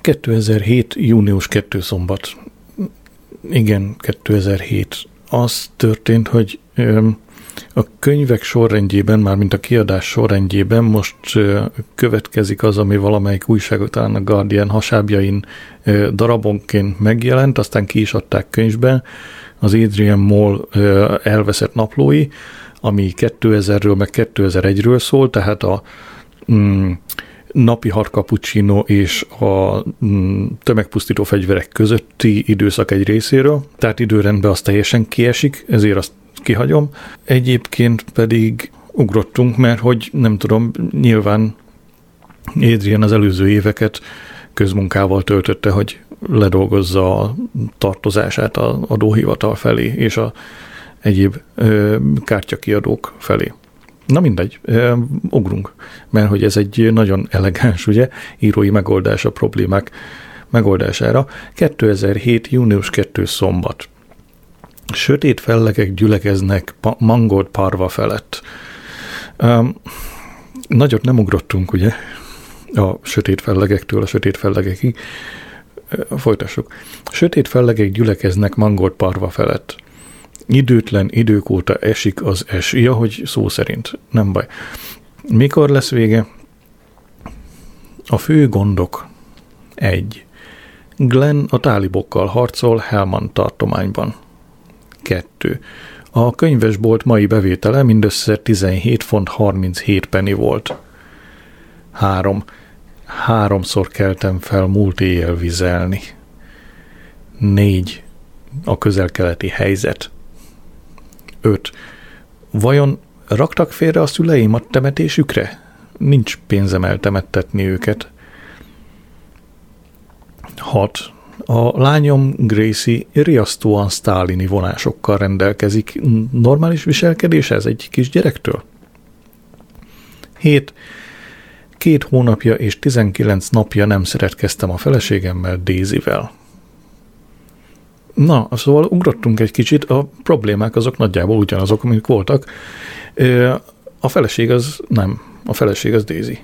2007. június 2. szombat. Igen, 2007. Az történt, hogy a könyvek sorrendjében, már mint a kiadás sorrendjében most következik az, ami valamelyik újságok, talán a Guardian hasábjain darabonként megjelent, aztán ki is adták könyvben, az Adrian Moll elveszett naplói, ami 2000-ről meg 2001-ről szól, tehát a mm, napi hat cappuccino és a mm, tömegpusztító fegyverek közötti időszak egy részéről, tehát időrendben az teljesen kiesik, ezért azt kihagyom. Egyébként pedig ugrottunk, mert hogy nem tudom, nyilván Adrian az előző éveket közmunkával töltötte, hogy ledolgozza a tartozását a adóhivatal felé és a egyéb ö, kártyakiadók felé. Na mindegy, ugrunk, mert hogy ez egy nagyon elegáns, ugye, írói megoldás a problémák megoldására. 2007. június 2. szombat. Sötét fellegek gyülekeznek pa- mangold parva felett. Um, nagyot nem ugrottunk, ugye, a sötét fellegektől a sötét fellegekig. Folytassuk. Sötét fellegek gyülekeznek mangold parva felett. Időtlen idők óta esik az es. Ja, hogy szó szerint. Nem baj. Mikor lesz vége? A fő gondok. Egy. Glenn a tálibokkal harcol Helman tartományban. 2. A könyvesbolt mai bevétele mindössze 17 font 37 penny volt. 3. Háromszor keltem fel múlt éjjel vizelni. 4. A közelkeleti helyzet. 5. Vajon raktak félre a szüleim a temetésükre? Nincs pénzem eltemettetni őket. 6. A lányom Gracie riasztóan sztálini vonásokkal rendelkezik. Normális viselkedés ez egy kis gyerektől? 7. Két hónapja és 19 napja nem szeretkeztem a feleségemmel, Daisyvel. Na, szóval ugrottunk egy kicsit, a problémák azok nagyjából ugyanazok, amik voltak. A feleség az nem, a feleség az Daisy.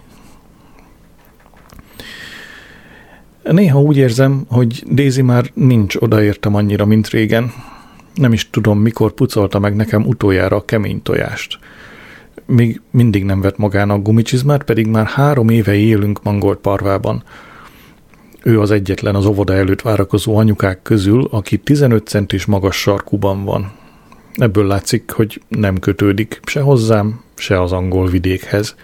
Néha úgy érzem, hogy Daisy már nincs odaértem annyira, mint régen. Nem is tudom, mikor pucolta meg nekem utoljára a kemény tojást. Még mindig nem vett magának gumicsizmát, pedig már három éve élünk Mangolt parvában. Ő az egyetlen az óvoda előtt várakozó anyukák közül, aki 15 centis magas sarkuban van. Ebből látszik, hogy nem kötődik se hozzám, se az angol vidékhez.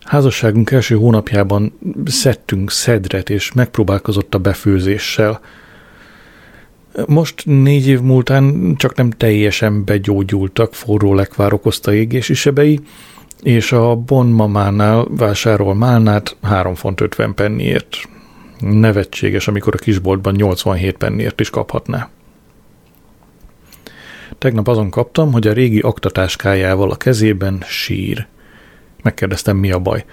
Házasságunk első hónapjában szedtünk szedret, és megpróbálkozott a befőzéssel. Most négy év múltán csak nem teljesen begyógyultak forró lekvár okozta égési sebei, és a Bon mamánál vásárol málnát 3 font 50 penniért. Nevetséges, amikor a kisboltban 87 penniért is kaphatná. Tegnap azon kaptam, hogy a régi aktatáskájával a kezében sír. Megkérdeztem, mi a baj.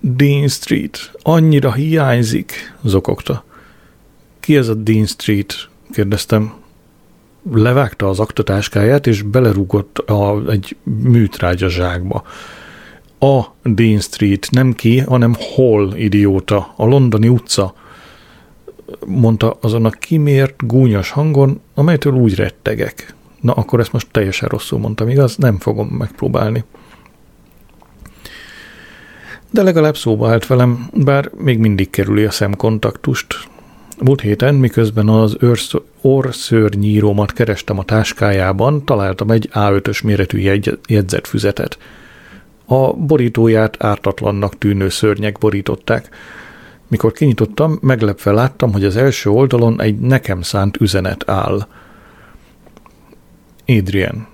Dean Street, annyira hiányzik, zokogta. Ki ez a Dean Street? kérdeztem. Levágta az aktatáskáját, és belerúgott a, egy műtrágya zsákba. A Dean Street, nem ki, hanem Hall, idióta, a londoni utca, mondta azon a kimért, gúnyos hangon, amelytől úgy rettegek. Na, akkor ezt most teljesen rosszul mondtam, igaz? Nem fogom megpróbálni de legalább szóba állt velem, bár még mindig kerüli a szemkontaktust. Múlt héten, miközben az orszörnyírómat kerestem a táskájában, találtam egy A5-ös méretű jegy- jegyzetfüzetet. A borítóját ártatlannak tűnő szörnyek borították. Mikor kinyitottam, meglepve láttam, hogy az első oldalon egy nekem szánt üzenet áll. Adrian,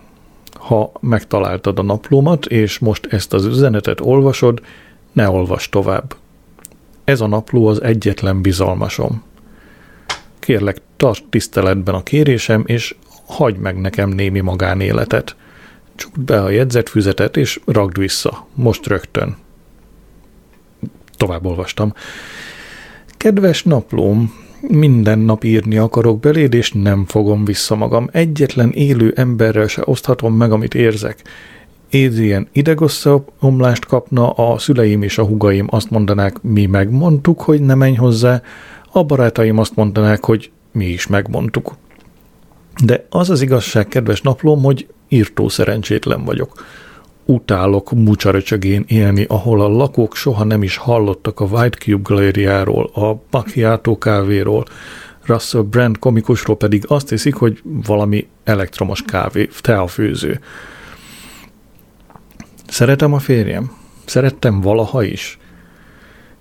ha megtaláltad a naplómat, és most ezt az üzenetet olvasod, ne olvas tovább. Ez a napló az egyetlen bizalmasom. Kérlek, tarts tiszteletben a kérésem, és hagyd meg nekem némi magánéletet. Csukd be a jegyzetfüzetet, és ragd vissza. Most rögtön. Tovább olvastam. Kedves naplóm, minden nap írni akarok beléd, és nem fogom vissza magam. Egyetlen élő emberrel se oszthatom meg, amit érzek. ilyen idegösszeomlást kapna, a szüleim és a hugaim azt mondanák, mi megmondtuk, hogy ne menj hozzá, a barátaim azt mondanák, hogy mi is megmondtuk. De az az igazság, kedves naplóm, hogy írtó szerencsétlen vagyok. Utálok mucsaröcsögén élni, ahol a lakók soha nem is hallottak a White Cube galériáról, a macchiato kávéról, Russell Brand komikusról pedig azt hiszik, hogy valami elektromos kávé, teafőző. Szeretem a férjem. Szerettem valaha is.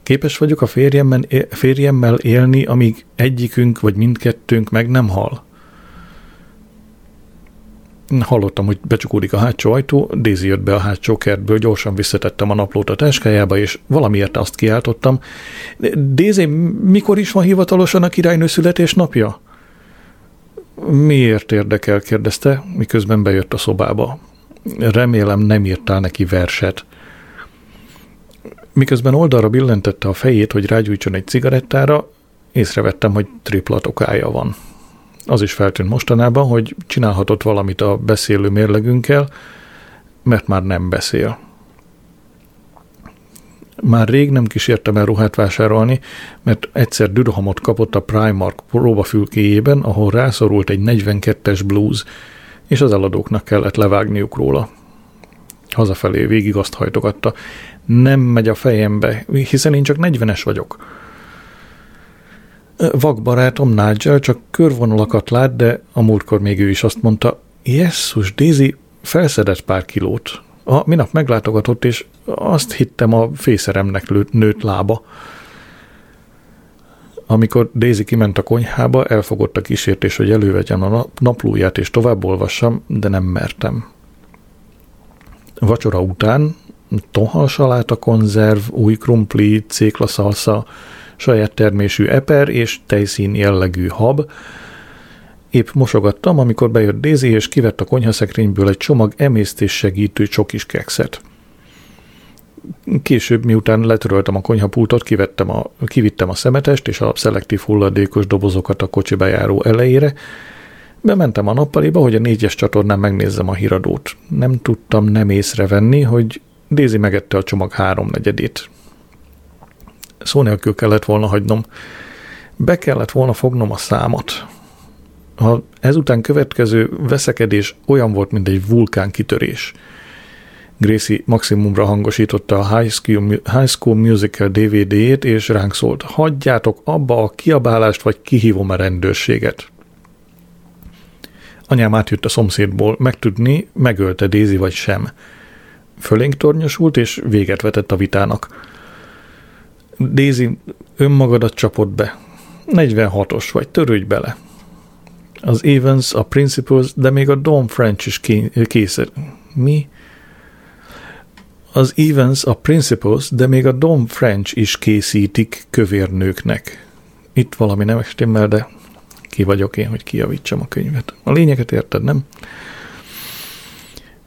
Képes vagyok a férjemmel, élni, amíg egyikünk vagy mindkettőnk meg nem hal. Hallottam, hogy becsukódik a hátsó ajtó, Daisy jött be a hátsó kertből, gyorsan visszatettem a naplót a táskájába, és valamiért azt kiáltottam. Daisy, mikor is van hivatalosan a királynő születésnapja? Miért érdekel, kérdezte, miközben bejött a szobába. Remélem nem írtál neki verset. Miközben oldalra billentette a fejét, hogy rágyújtson egy cigarettára, észrevettem, hogy triplatokája van. Az is feltűnt mostanában, hogy csinálhatott valamit a beszélő mérlegünkkel, mert már nem beszél. Már rég nem kísértem el ruhát vásárolni, mert egyszer dürohamot kapott a Primark próbafülkéjében, ahol rászorult egy 42-es blues, és az eladóknak kellett levágniuk róla. Hazafelé végig azt hajtogatta. Nem megy a fejembe, hiszen én csak 40-es vagyok. Vakbarátom Nigel csak körvonalakat lát, de a múltkor még ő is azt mondta, Jesszus, Daisy felszedett pár kilót. A minap meglátogatott, és azt hittem a fészeremnek nőtt lába. Amikor Daisy kiment a konyhába, elfogott a kísértés, hogy elővegyem a naplóját és tovább olvassam, de nem mertem. Vacsora után tonhalsaláta konzerv, új krumpli, céklaszalsza, saját termésű eper és tejszín jellegű hab. Épp mosogattam, amikor bejött Daisy, és kivett a konyhaszekrényből egy csomag emésztés segítő csokis kekszet. Később, miután letöröltem a konyhapultot, kivettem a, kivittem a szemetest és a szelektív hulladékos dobozokat a kocsi bejáró elejére, Bementem a nappaliba, hogy a négyes csatornán megnézzem a híradót. Nem tudtam nem észrevenni, hogy Daisy megette a csomag háromnegyedét. Szó nélkül kellett volna hagynom. Be kellett volna fognom a számot. A ezután következő veszekedés olyan volt, mint egy vulkán kitörés. Gracie maximumra hangosította a High School, High School Musical DVD-jét, és ránk szólt, hagyjátok abba a kiabálást, vagy kihívom a rendőrséget. Anyám átjött a szomszédból megtudni, megölte Daisy vagy sem. Fölénk tornyosult, és véget vetett a vitának. Daisy, önmagadat csapott be. 46-os vagy, törődj bele. Az Evans, a Principles, de még a Don French is készül. Mi? Az Evans, a Principles, de még a Don French is készítik kövérnőknek. Itt valami nem stimmel, de ki vagyok én, hogy kijavítsam a könyvet. A lényeget érted, nem?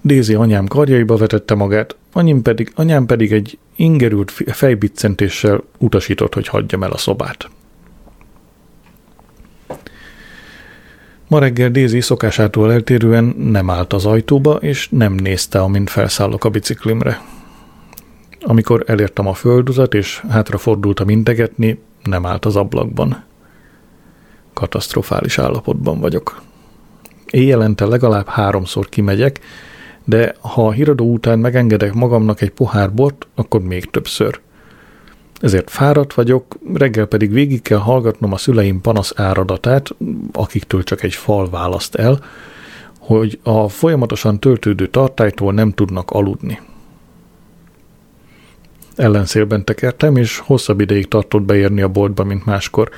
Dézi anyám karjaiba vetette magát, anyám pedig, anyám pedig egy ingerült fejbiccentéssel utasított, hogy hagyjam el a szobát. Ma reggel Dézi szokásától eltérően nem állt az ajtóba, és nem nézte, amint felszállok a biciklimre. Amikor elértem a földutat, és hátrafordultam integetni, nem állt az ablakban katasztrofális állapotban vagyok. Éjjelente legalább háromszor kimegyek, de ha a híradó után megengedek magamnak egy pohár bort, akkor még többször. Ezért fáradt vagyok, reggel pedig végig kell hallgatnom a szüleim panasz áradatát, akiktől csak egy fal választ el, hogy a folyamatosan töltődő tartálytól nem tudnak aludni. Ellenszélben tekertem, és hosszabb ideig tartott beérni a boltba, mint máskor,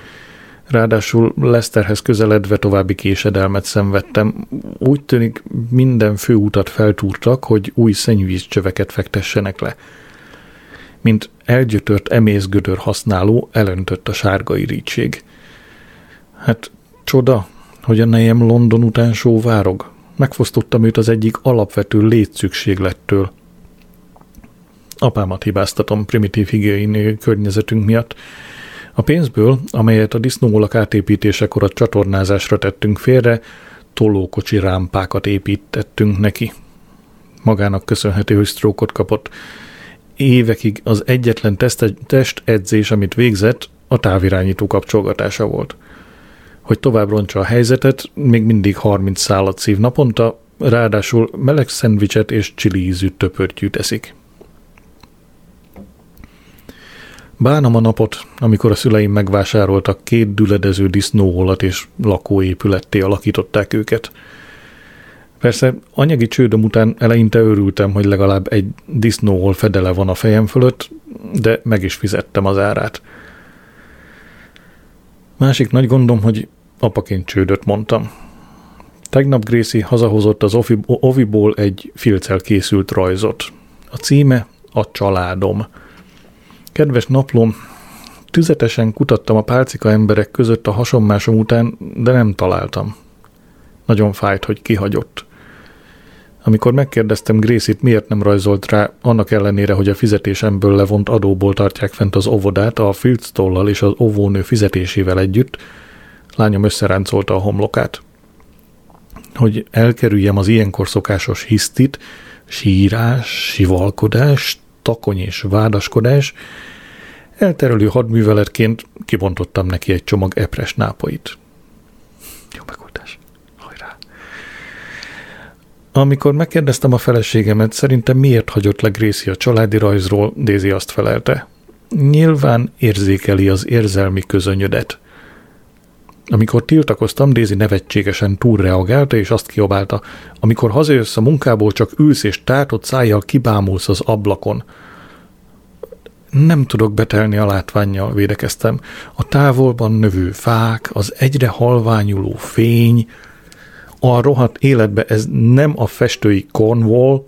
Ráadásul Leszterhez közeledve további késedelmet szenvedtem. Úgy tűnik minden főútat feltúrtak, hogy új szennyvízcsöveket fektessenek le. Mint elgyötört emészgödör használó elöntött a sárga irítség. Hát csoda, hogy a nejem London után sóvárog. Megfosztottam őt az egyik alapvető létszükséglettől. Apámat hibáztatom primitív higiéni környezetünk miatt, a pénzből, amelyet a disznóolak átépítésekor a csatornázásra tettünk félre, tolókocsi rámpákat építettünk neki. Magának köszönhető, hogy sztrókot kapott. Évekig az egyetlen testedzés, amit végzett, a távirányító kapcsolgatása volt. Hogy tovább roncsa a helyzetet, még mindig 30 szállat szív naponta, ráadásul meleg szendvicset és csili ízű töpörtyűt eszik. Bánom a napot, amikor a szüleim megvásároltak két düledező disznóholat és lakóépületté alakították őket. Persze anyagi csődöm után eleinte örültem, hogy legalább egy disznóhol fedele van a fejem fölött, de meg is fizettem az árát. Másik nagy gondom, hogy apaként csődöt mondtam. Tegnap Gracie hazahozott az oviból egy filccel készült rajzot. A címe a családom – Kedves naplom, tüzetesen kutattam a pálcika emberek között a hasonmásom után, de nem találtam. Nagyon fájt, hogy kihagyott. Amikor megkérdeztem Grészit, miért nem rajzolt rá, annak ellenére, hogy a fizetésemből levont adóból tartják fent az óvodát a filctollal és az óvónő fizetésével együtt, lányom összeráncolta a homlokát. Hogy elkerüljem az ilyenkor szokásos hisztit, sírás, sivalkodás, takony és vádaskodás, elterelő hadműveletként kibontottam neki egy csomag epres nápait. Jó megoldás. Hajrá. Amikor megkérdeztem a feleségemet, szerintem miért hagyott le Gracie a családi rajzról, Daisy azt felelte. Nyilván érzékeli az érzelmi közönyödet. Amikor tiltakoztam, Daisy nevetségesen túlreagálta, és azt kiabálta, amikor hazajössz a munkából, csak ülsz és tátott szájjal kibámulsz az ablakon. Nem tudok betelni a látványjal, védekeztem. A távolban növő fák, az egyre halványuló fény, a rohadt életbe ez nem a festői Cornwall,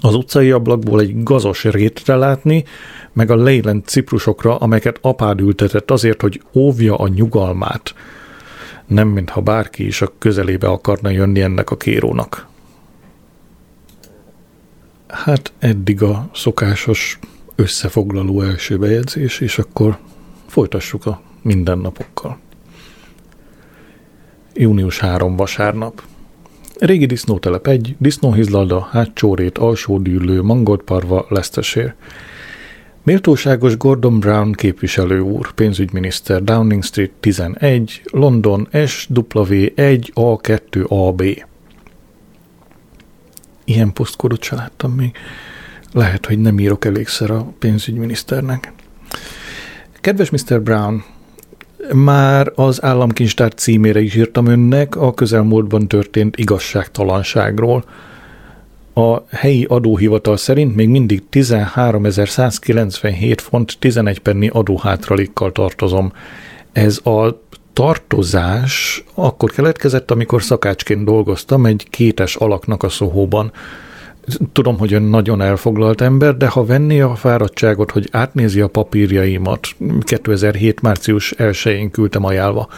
az utcai ablakból egy gazos rétre látni, meg a Leyland ciprusokra, amelyeket apád ültetett azért, hogy óvja a nyugalmát. Nem, mintha bárki is a közelébe akarna jönni ennek a kérónak. Hát eddig a szokásos összefoglaló első bejegyzés, és akkor folytassuk a mindennapokkal. Június 3 vasárnap. Régi disznótelep 1, disznóhizlalda, hátsórét, alsódűlő, mangoldparva, Leicestershire. Méltóságos Gordon Brown képviselő úr, pénzügyminiszter, Downing Street 11, London SW1 A2 AB. Ilyen posztkodot se láttam még. Lehet, hogy nem írok elégszer a pénzügyminiszternek. Kedves Mr. Brown, már az államkincstár címére is írtam önnek a közelmúltban történt igazságtalanságról – a helyi adóhivatal szerint még mindig 13.197 font 11 penni adóhátralékkal tartozom. Ez a tartozás akkor keletkezett, amikor szakácsként dolgoztam egy kétes alaknak a szóhóban. Tudom, hogy ön nagyon elfoglalt ember, de ha venné a fáradtságot, hogy átnézi a papírjaimat, 2007. március 1-én küldtem ajánlva,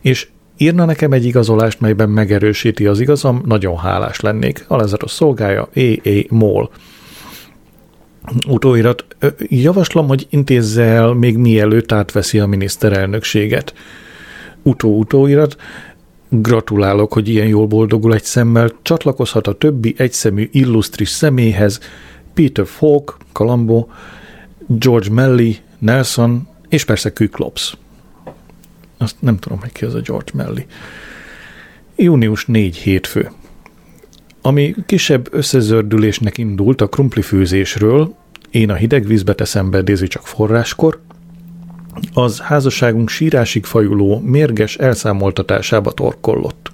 és Írna nekem egy igazolást, melyben megerősíti az igazam, nagyon hálás lennék. Alezatos szolgája, E.A. Mól. Utóirat. Javaslom, hogy intézze el még mielőtt átveszi a miniszterelnökséget. Utó-utóirat. Gratulálok, hogy ilyen jól boldogul egy szemmel. Csatlakozhat a többi egyszemű illusztris személyhez. Peter Falk, Colombo, George Melly, Nelson, és persze Kyklops. Azt nem tudom, hogy ki az a George Melly. Június 4 hétfő. Ami kisebb összezördülésnek indult a krumplifőzésről, én a hideg vízbe teszem be, csak forráskor, az házasságunk sírásig fajuló, mérges elszámoltatásába torkollott.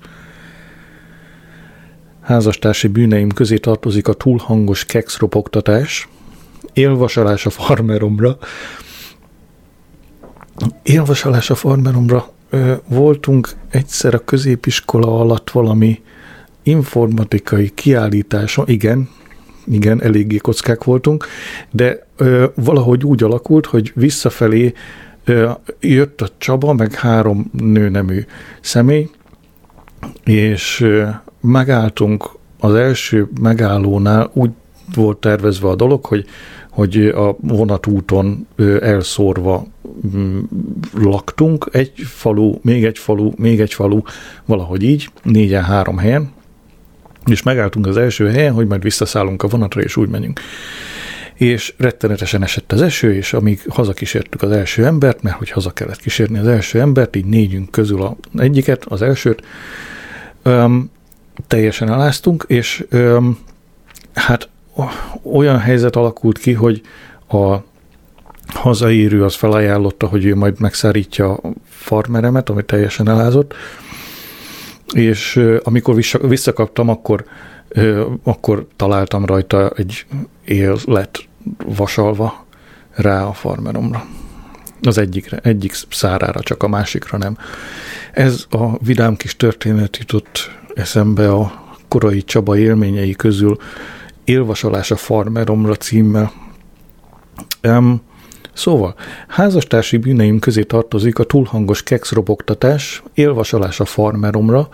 Házastársi bűneim közé tartozik a túlhangos kekszropogtatás, élvasalás a farmeromra, élvasalás a farmeromra. Voltunk egyszer a középiskola alatt valami informatikai kiállításon, igen, igen, eléggé kockák voltunk, de ö, valahogy úgy alakult, hogy visszafelé jött a Csaba, meg három nőnemű személy, és megálltunk az első megállónál, úgy volt tervezve a dolog, hogy, hogy a vonatúton elszórva Mm, laktunk, egy falu, még egy falu, még egy falu, valahogy így, négyen három helyen, És megálltunk az első helyen, hogy majd visszaszállunk a vonatra, és úgy menjünk. És rettenetesen esett az eső, és amíg hazakísértük az első embert, mert hogy haza kellett kísérni az első embert, így négyünk közül a egyiket, az elsőt, öm, teljesen eláztunk, és öm, hát olyan helyzet alakult ki, hogy a hazaérő az felajánlotta, hogy ő majd megszárítja a farmeremet, ami teljesen elázott, és amikor visszakaptam, akkor, akkor találtam rajta egy élet vasalva rá a farmeromra. Az egyikre, egyik szárára, csak a másikra nem. Ez a vidám kis történet jutott eszembe a korai Csaba élményei közül Élvasalás a farmeromra címmel. Um, Szóval, házastársi bűneim közé tartozik a túlhangos kekszrobogtatás, élvasalás a farmeromra,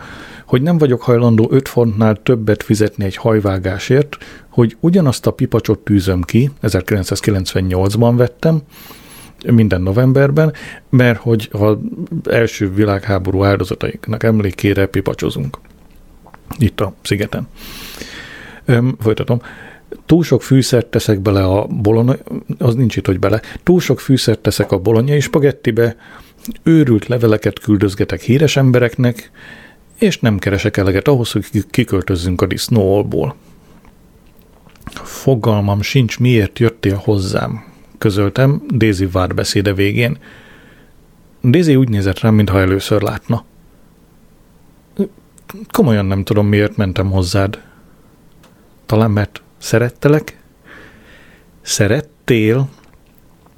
hogy nem vagyok hajlandó 5 fontnál többet fizetni egy hajvágásért, hogy ugyanazt a pipacsot tűzöm ki, 1998-ban vettem, minden novemberben, mert hogy az első világháború áldozataiknak emlékére pipacsozunk. Itt a szigeten. Öm, folytatom túl sok fűszert teszek bele a bolona, az nincs itt, hogy bele, túl sok fűszert teszek a bolonyai spagettibe, őrült leveleket küldözgetek híres embereknek, és nem keresek eleget ahhoz, hogy kiköltözzünk a disznóolból. Fogalmam sincs, miért jöttél hozzám, közöltem Daisy várbeszéde végén. Daisy úgy nézett rám, mintha először látna. Komolyan nem tudom, miért mentem hozzád. Talán mert Szerettelek? Szerettél?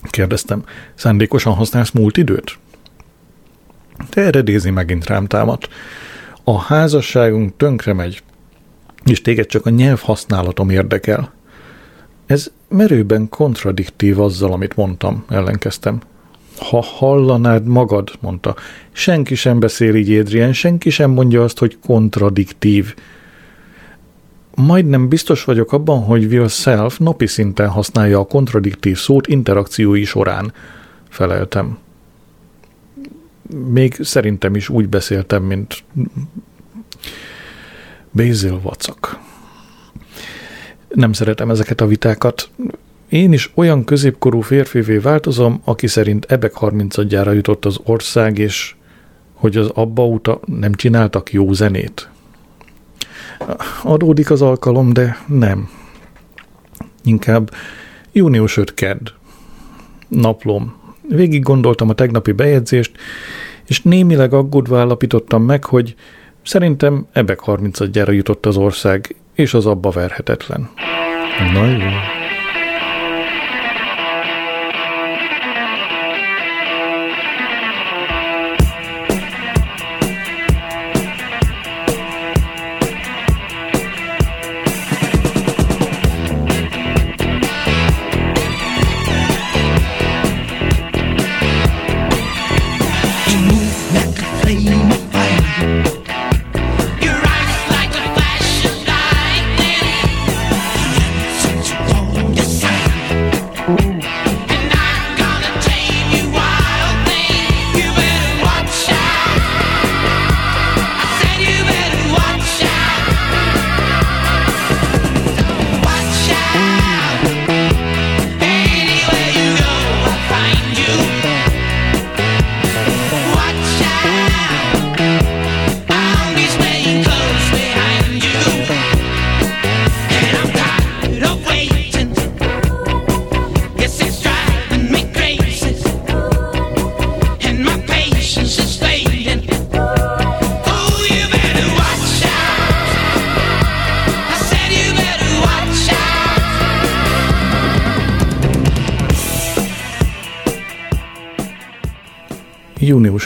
Kérdeztem. Szándékosan használsz múlt időt? Te erre Dézi megint rám támadt. A házasságunk tönkre megy, és téged csak a nyelv használatom érdekel. Ez merőben kontradiktív azzal, amit mondtam, ellenkeztem. Ha hallanád magad, mondta, senki sem beszél így, Adrian, senki sem mondja azt, hogy kontradiktív majdnem biztos vagyok abban, hogy Will Self napi szinten használja a kontradiktív szót interakciói során. Feleltem. Még szerintem is úgy beszéltem, mint Basil vacak. Nem szeretem ezeket a vitákat. Én is olyan középkorú férfivé változom, aki szerint ebek 30 jutott az ország, és hogy az abba uta nem csináltak jó zenét adódik az alkalom, de nem. Inkább június 5 kedd. Naplom. Végig gondoltam a tegnapi bejegyzést, és némileg aggódva állapítottam meg, hogy szerintem ebek 30 jutott az ország, és az abba verhetetlen. Na jó.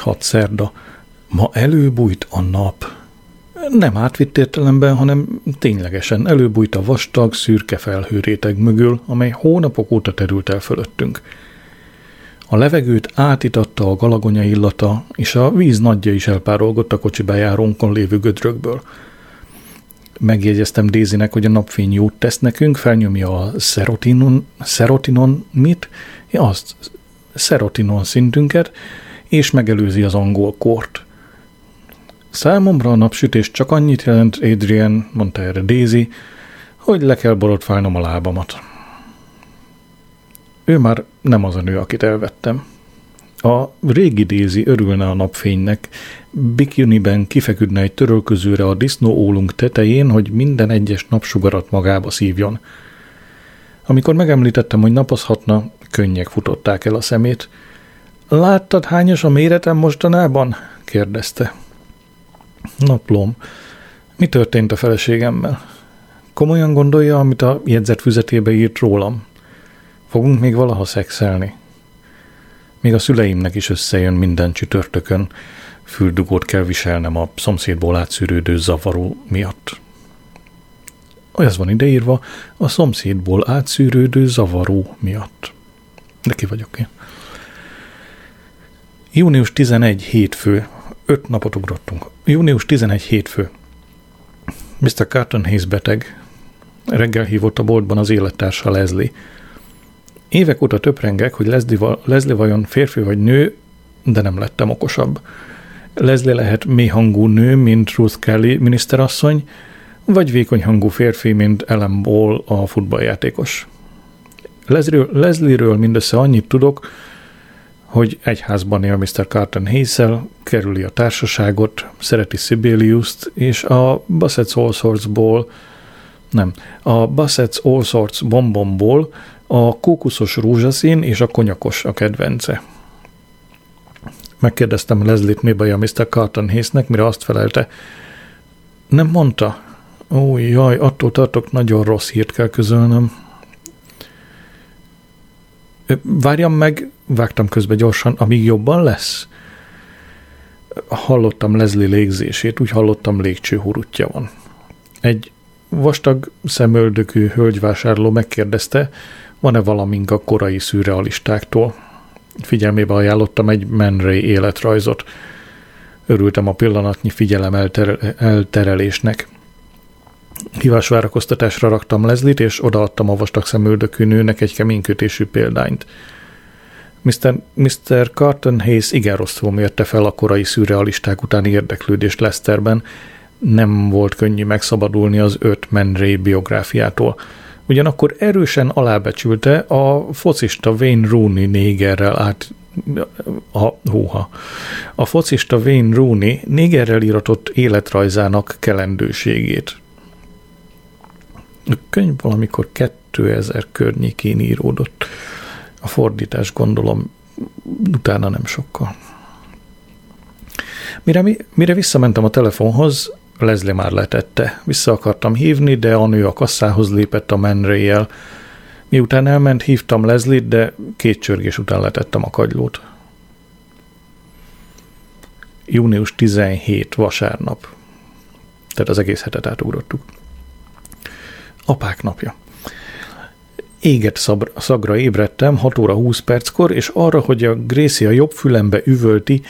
6 szerda. Ma előbújt a nap. Nem átvitt értelemben, hanem ténylegesen előbújt a vastag, szürke felhőréteg mögül, amely hónapok óta terült el fölöttünk. A levegőt átitatta a galagonya illata, és a víz nagyja is elpárolgott a kocsi bejárónkon lévő gödrökből. Megjegyeztem Dézinek, hogy a napfény jót tesz nekünk, felnyomja a szerotinon, szerotinon mit? Azt, szerotinon szintünket, és megelőzi az angol kort. Számomra a napsütés csak annyit jelent, Adrian, mondta erre Daisy, hogy le kell borotválnom a lábamat. Ő már nem az a nő, akit elvettem. A régi Daisy örülne a napfénynek, bikiniben kifeküdne egy törölközőre a disznóólunk tetején, hogy minden egyes napsugarat magába szívjon. Amikor megemlítettem, hogy napozhatna, könnyek futották el a szemét. Láttad, hányos a méretem mostanában? kérdezte. Naplom. Mi történt a feleségemmel? Komolyan gondolja, amit a jegyzetfüzetébe írt rólam? Fogunk még valaha szexelni? Még a szüleimnek is összejön minden csütörtökön. Füldugót kell viselnem a szomszédból átszűrődő zavaró miatt. Az van ideírva, a szomszédból átszűrődő zavaró miatt. De ki vagyok én? Június 11 hétfő. Öt napot ugrottunk. Június 11 hétfő. Mr. Carton Hayes beteg. Reggel hívott a boltban az élettársa Leslie. Évek óta töprengek, hogy Leslie, Leslie vajon férfi vagy nő, de nem lettem okosabb. Leslie lehet mély hangú nő, mint Ruth Kelly miniszterasszony, vagy vékony hangú férfi, mint Ellen Ball a futballjátékos. Leslie-ről, mindössze annyit tudok, hogy egy házban él Mr. Carton hayes kerüli a társaságot, szereti Sibelius-t, és a Bassett's All Sorts-ból, nem, a Bassett's All Sorts bombomból a kókuszos rózsaszín és a konyakos a kedvence. Megkérdeztem Leslie-t, mi baj a Mr. Carton Hayes-nek, mire azt felelte, nem mondta. Ó, jaj, attól tartok, nagyon rossz hírt kell közölnöm. Várjam meg, vágtam közbe gyorsan, amíg jobban lesz. Hallottam Leslie légzését, úgy hallottam légcső hurutja van. Egy vastag szemöldökű hölgyvásárló megkérdezte, van-e valamink a korai szürrealistáktól. Figyelmébe ajánlottam egy Man életrajzot. Örültem a pillanatnyi figyelem elter- elterelésnek. Hívásvárakoztatásra raktam Leslie-t, és odaadtam a vastag szemöldökű nőnek egy keménykötésű példányt. Mr. Mr. Carton Hayes igen rosszul mérte fel a korai szürrealisták utáni érdeklődést Leicesterben. Nem volt könnyű megszabadulni az öt Man biográfiától. Ugyanakkor erősen alábecsülte a focista Wayne Rooney négerrel át a, húha. A focista Wayne Rooney négerrel íratott életrajzának kelendőségét. A könyv valamikor 2000 környékén íródott. A fordítás gondolom utána nem sokkal. Mire, mire visszamentem a telefonhoz, Leslie már letette. Vissza akartam hívni, de a nő a kasszához lépett a menréjel. Miután elment, hívtam Leslie-t, de két csörgés után letettem a kagylót. Június 17, vasárnap. Tehát az egész hetet átugrottuk. Apák napja. Éget szagra ébredtem 6 óra 20 perckor, és arra, hogy a Gracie a jobb fülembe üvölti,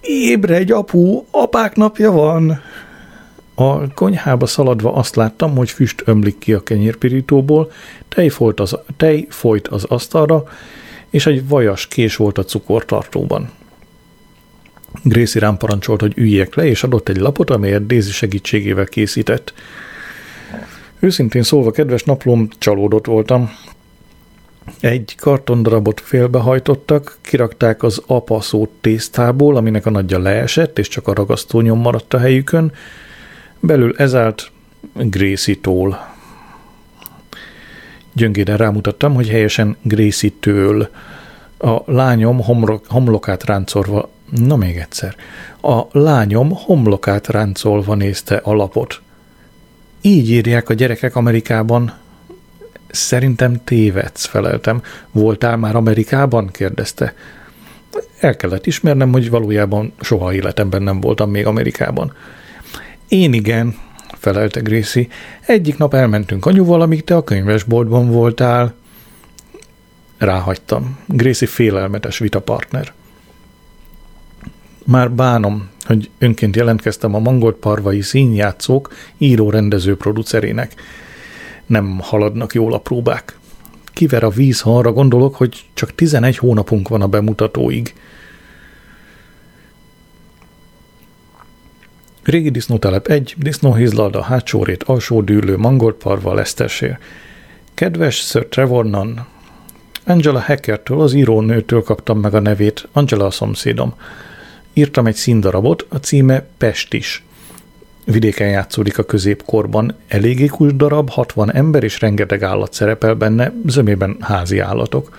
ébredj apu, apák napja van! A konyhába szaladva azt láttam, hogy füst ömlik ki a kenyérpirítóból, tej folyt az, tej folyt az asztalra, és egy vajas kés volt a cukortartóban. Gracie rám parancsolt, hogy üljek le, és adott egy lapot, amelyet Daisy segítségével készített. Őszintén szólva, kedves naplom, csalódott voltam. Egy kartondarabot félbehajtottak, kirakták az apa szót tésztából, aminek a nagyja leesett, és csak a ragasztónyom maradt a helyükön. Belül ez állt Gracie-tól. Gyöngéden rámutattam, hogy helyesen Gracie-től. A lányom homlok, homlokát ráncolva, na még egyszer, a lányom homlokát ráncolva nézte a lapot. Így írják a gyerekek Amerikában. Szerintem tévedsz, feleltem. Voltál már Amerikában? kérdezte. El kellett ismernem, hogy valójában soha életemben nem voltam még Amerikában. Én igen, felelte Gracie. Egyik nap elmentünk anyuval, amíg te a könyvesboltban voltál. Ráhagytam. Gracie félelmetes vitapartner. Már bánom, hogy önként jelentkeztem a Mangolt Parvai színjátszók író-rendező producerének. Nem haladnak jól a próbák. Kiver a víz, ha arra gondolok, hogy csak 11 hónapunk van a bemutatóig. Régi disznótelep 1, disznóhizlalda, hátsórét, alsó dűlő, mangoltparva, lesztersér. Kedves Sir Trevor Nunn, Angela Hackertől, az írónőtől kaptam meg a nevét, Angela a szomszédom. Írtam egy színdarabot, a címe Pestis. Vidéken játszódik a középkorban. Eléggé kus darab, 60 ember és rengeteg állat szerepel benne, zömében házi állatok.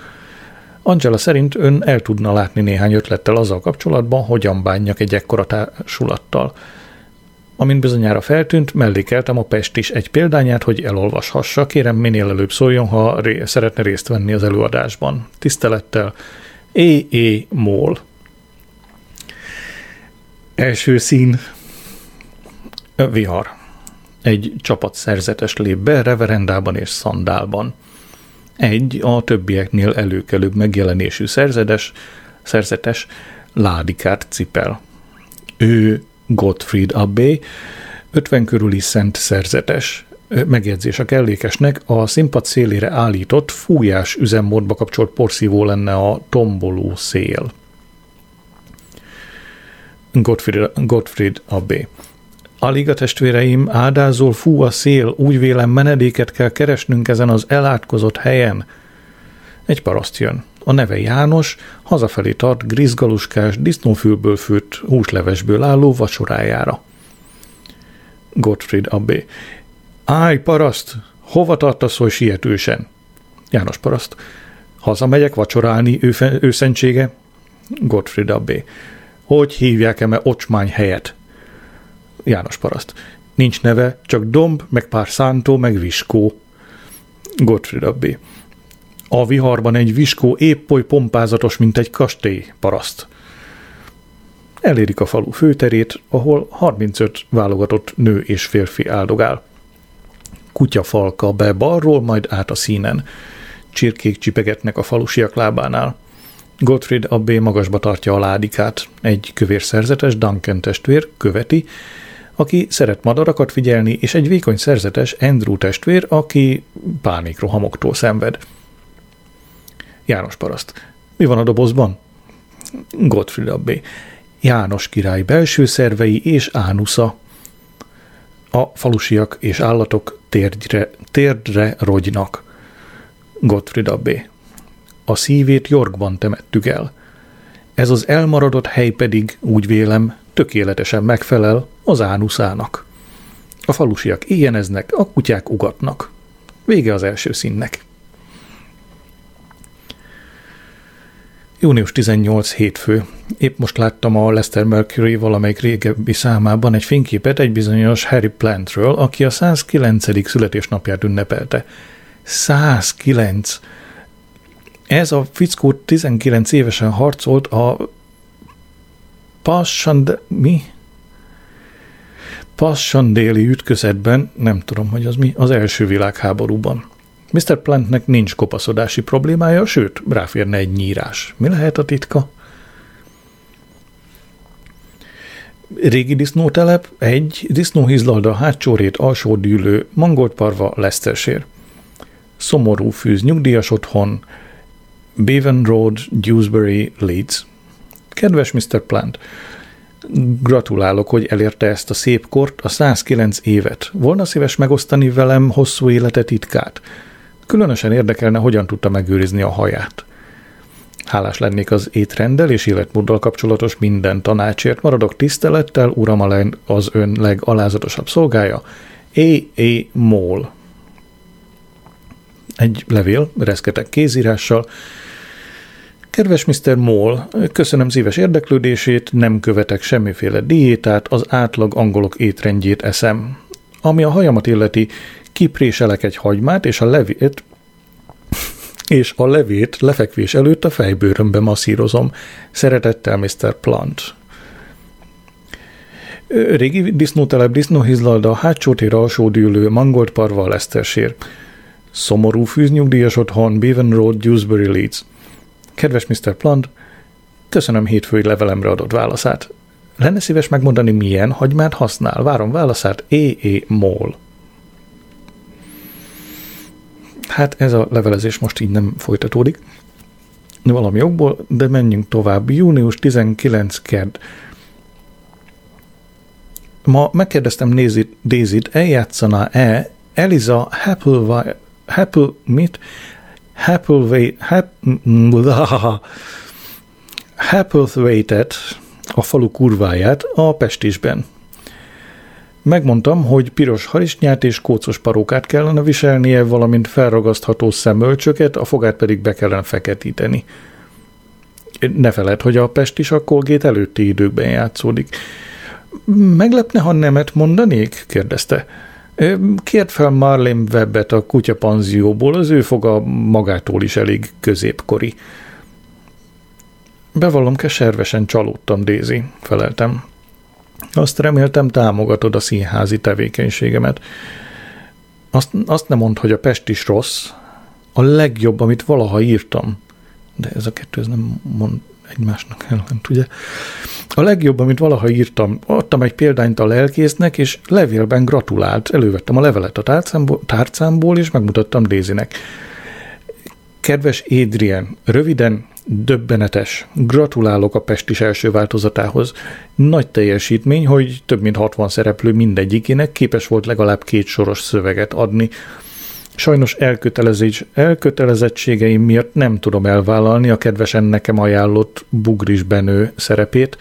Angela szerint ön el tudna látni néhány ötlettel azzal kapcsolatban, hogyan bánjak egy ekkora társulattal. Amint bizonyára feltűnt, mellékeltem a Pest is egy példányát, hogy elolvashassa. Kérem, minél előbb szóljon, ha ré- szeretne részt venni az előadásban. Tisztelettel, E.E. Mól. Első szín, vihar. Egy csapat szerzetes lép be reverendában és szandálban. Egy a többieknél előkelőbb megjelenésű szerzetes, szerzetes ládikát cipel. Ő Gottfried Abbé, 50 körüli szent szerzetes, megjegyzés a kellékesnek, a színpad szélére állított, fújás üzemmódba kapcsolt porszívó lenne a tomboló szél. Gottfried, Gottfried Abbé. Alig a testvéreim, áldázol fú a szél, úgy vélem menedéket kell keresnünk ezen az elátkozott helyen. Egy paraszt jön. A neve János, hazafelé tart grizgaluskás, disznófülből főtt húslevesből álló vacsorájára. Gottfried Abbé. Állj, paraszt! Hova tartasz oly sietősen? János paraszt. Hazamegyek vacsorálni, ő, őszentsége? Gottfried Abbé. Hogy hívják-e ocsmány helyet? János paraszt. Nincs neve, csak domb, meg pár szántó, meg viskó. Gottfried Abbé. A viharban egy viskó épp oly pompázatos, mint egy kastély paraszt. Elérik a falu főterét, ahol 35 válogatott nő és férfi áldogál. Kutyafalka be balról, majd át a színen. Csirkék csipegetnek a falusiak lábánál. Gottfried abbé magasba tartja a ládikát. Egy kövér szerzetes Duncan testvér követi, aki szeret madarakat figyelni, és egy vékony szerzetes Andrew testvér, aki pánikrohamoktól szenved. János paraszt. Mi van a dobozban? Gottfried abbé. János király belső szervei és ánusza. A falusiak és állatok térdre, térdre rogynak. Gottfried abbé. A szívét Yorkban temettük el. Ez az elmaradott hely pedig, úgy vélem, tökéletesen megfelel az ánuszának. A falusiak éjjeneznek, a kutyák ugatnak. Vége az első színnek. Június 18 hétfő. Épp most láttam a Lester Mercury valamelyik régebbi számában egy fényképet egy bizonyos Harry Plantről, aki a 109. születésnapját ünnepelte. 109! Ez a fickó 19 évesen harcolt a Passand... mi? Passandéli ütközetben, nem tudom, hogy az mi, az első világháborúban. Mr. Plantnek nincs kopaszodási problémája, sőt, ráférne egy nyírás. Mi lehet a titka? Régi disznótelep, egy disznóhizlalda, hátsórét, alsó dűlő, mangoltparva, lesztersér. Szomorú fűz, nyugdíjas otthon, Bevan Road, Dewsbury, Leeds. Kedves Mr. Plant, Gratulálok, hogy elérte ezt a szép kort, a 109 évet. Volna szíves megosztani velem hosszú élete titkát. Különösen érdekelne, hogyan tudta megőrizni a haját. Hálás lennék az étrenddel és életmóddal kapcsolatos minden tanácsért. Maradok tisztelettel, uram az ön legalázatosabb szolgája, A.A. Mól. Egy levél, reszketek kézírással, Kedves Mr. Moll, köszönöm szíves érdeklődését, nem követek semmiféle diétát, az átlag angolok étrendjét eszem. Ami a hajamat illeti, kipréselek egy hagymát, és a levét, és a levét lefekvés előtt a fejbőrömbe masszírozom. Szeretettel Mr. Plant. Régi disznótelep, disznóhizlalda, hátsó tér alsó dűlő, mangolt parva, lesztersér. Szomorú fűznyugdíjas otthon, Bevan Road, Dewsbury, Leeds. Kedves Mr. Plant, köszönöm hétfői levelemre adott válaszát. Lenne szíves megmondani, milyen hagymát használ? Várom válaszát E.E. Mól. Hát ez a levelezés most így nem folytatódik. Valami jogból, de menjünk tovább. Június 19 kedd. Ma megkérdeztem Daisy-t, eljátszaná-e Eliza Happel, Happel, mit? Happelway, Happelthwaite-et, a falu kurváját a pestisben. Megmondtam, hogy piros harisnyát és kócos parókát kellene viselnie, valamint felragasztható szemölcsöket, a fogát pedig be kellene feketíteni. Ne feled, hogy a Pest is a Colgate előtti időkben játszódik. Meglepne, ha nemet mondanék? kérdezte. Kért fel Marlene Webbet a kutyapanzióból, az ő foga magától is elég középkori. Bevallom, keservesen csalódtam, Dézi, feleltem. Azt reméltem, támogatod a színházi tevékenységemet. Azt, azt nem mond, hogy a Pest is rossz. A legjobb, amit valaha írtam. De ez a kettő ez nem mond egymásnak ellent, ugye? A legjobb, amit valaha írtam, adtam egy példányt a lelkésznek, és levélben gratulált. Elővettem a levelet a tárcámból, tárcámból és megmutattam Dézinek. Kedves Adrian, röviden, döbbenetes. Gratulálok a Pestis első változatához. Nagy teljesítmény, hogy több mint 60 szereplő mindegyikének képes volt legalább két soros szöveget adni. Sajnos elkötelezettségeim miatt nem tudom elvállalni a kedvesen nekem ajánlott Bugris Benő szerepét.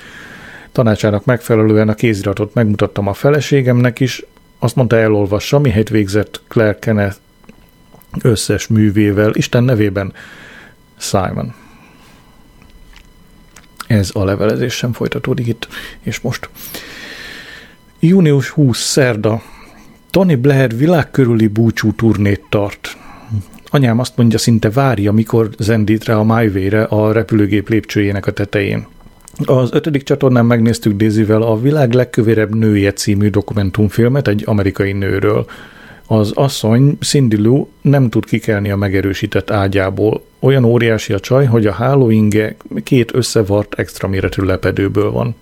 Tanácsának megfelelően a kéziratot megmutattam a feleségemnek is, azt mondta elolvassa, mihelyt végzett Claire Kenneth összes művével, Isten nevében Simon. Ez a levelezés sem folytatódik itt, és most. Június 20. szerda. Tony Blair világkörüli búcsú turnét tart. Anyám azt mondja, szinte várja, mikor zendít rá a MyWay-re a repülőgép lépcsőjének a tetején. Az ötödik csatornán megnéztük Dézivel a világ legkövérebb nője című dokumentumfilmet egy amerikai nőről. Az asszony, Cindy Lou nem tud kikelni a megerősített ágyából. Olyan óriási a csaj, hogy a hálóinge két összevart extra méretű lepedőből van.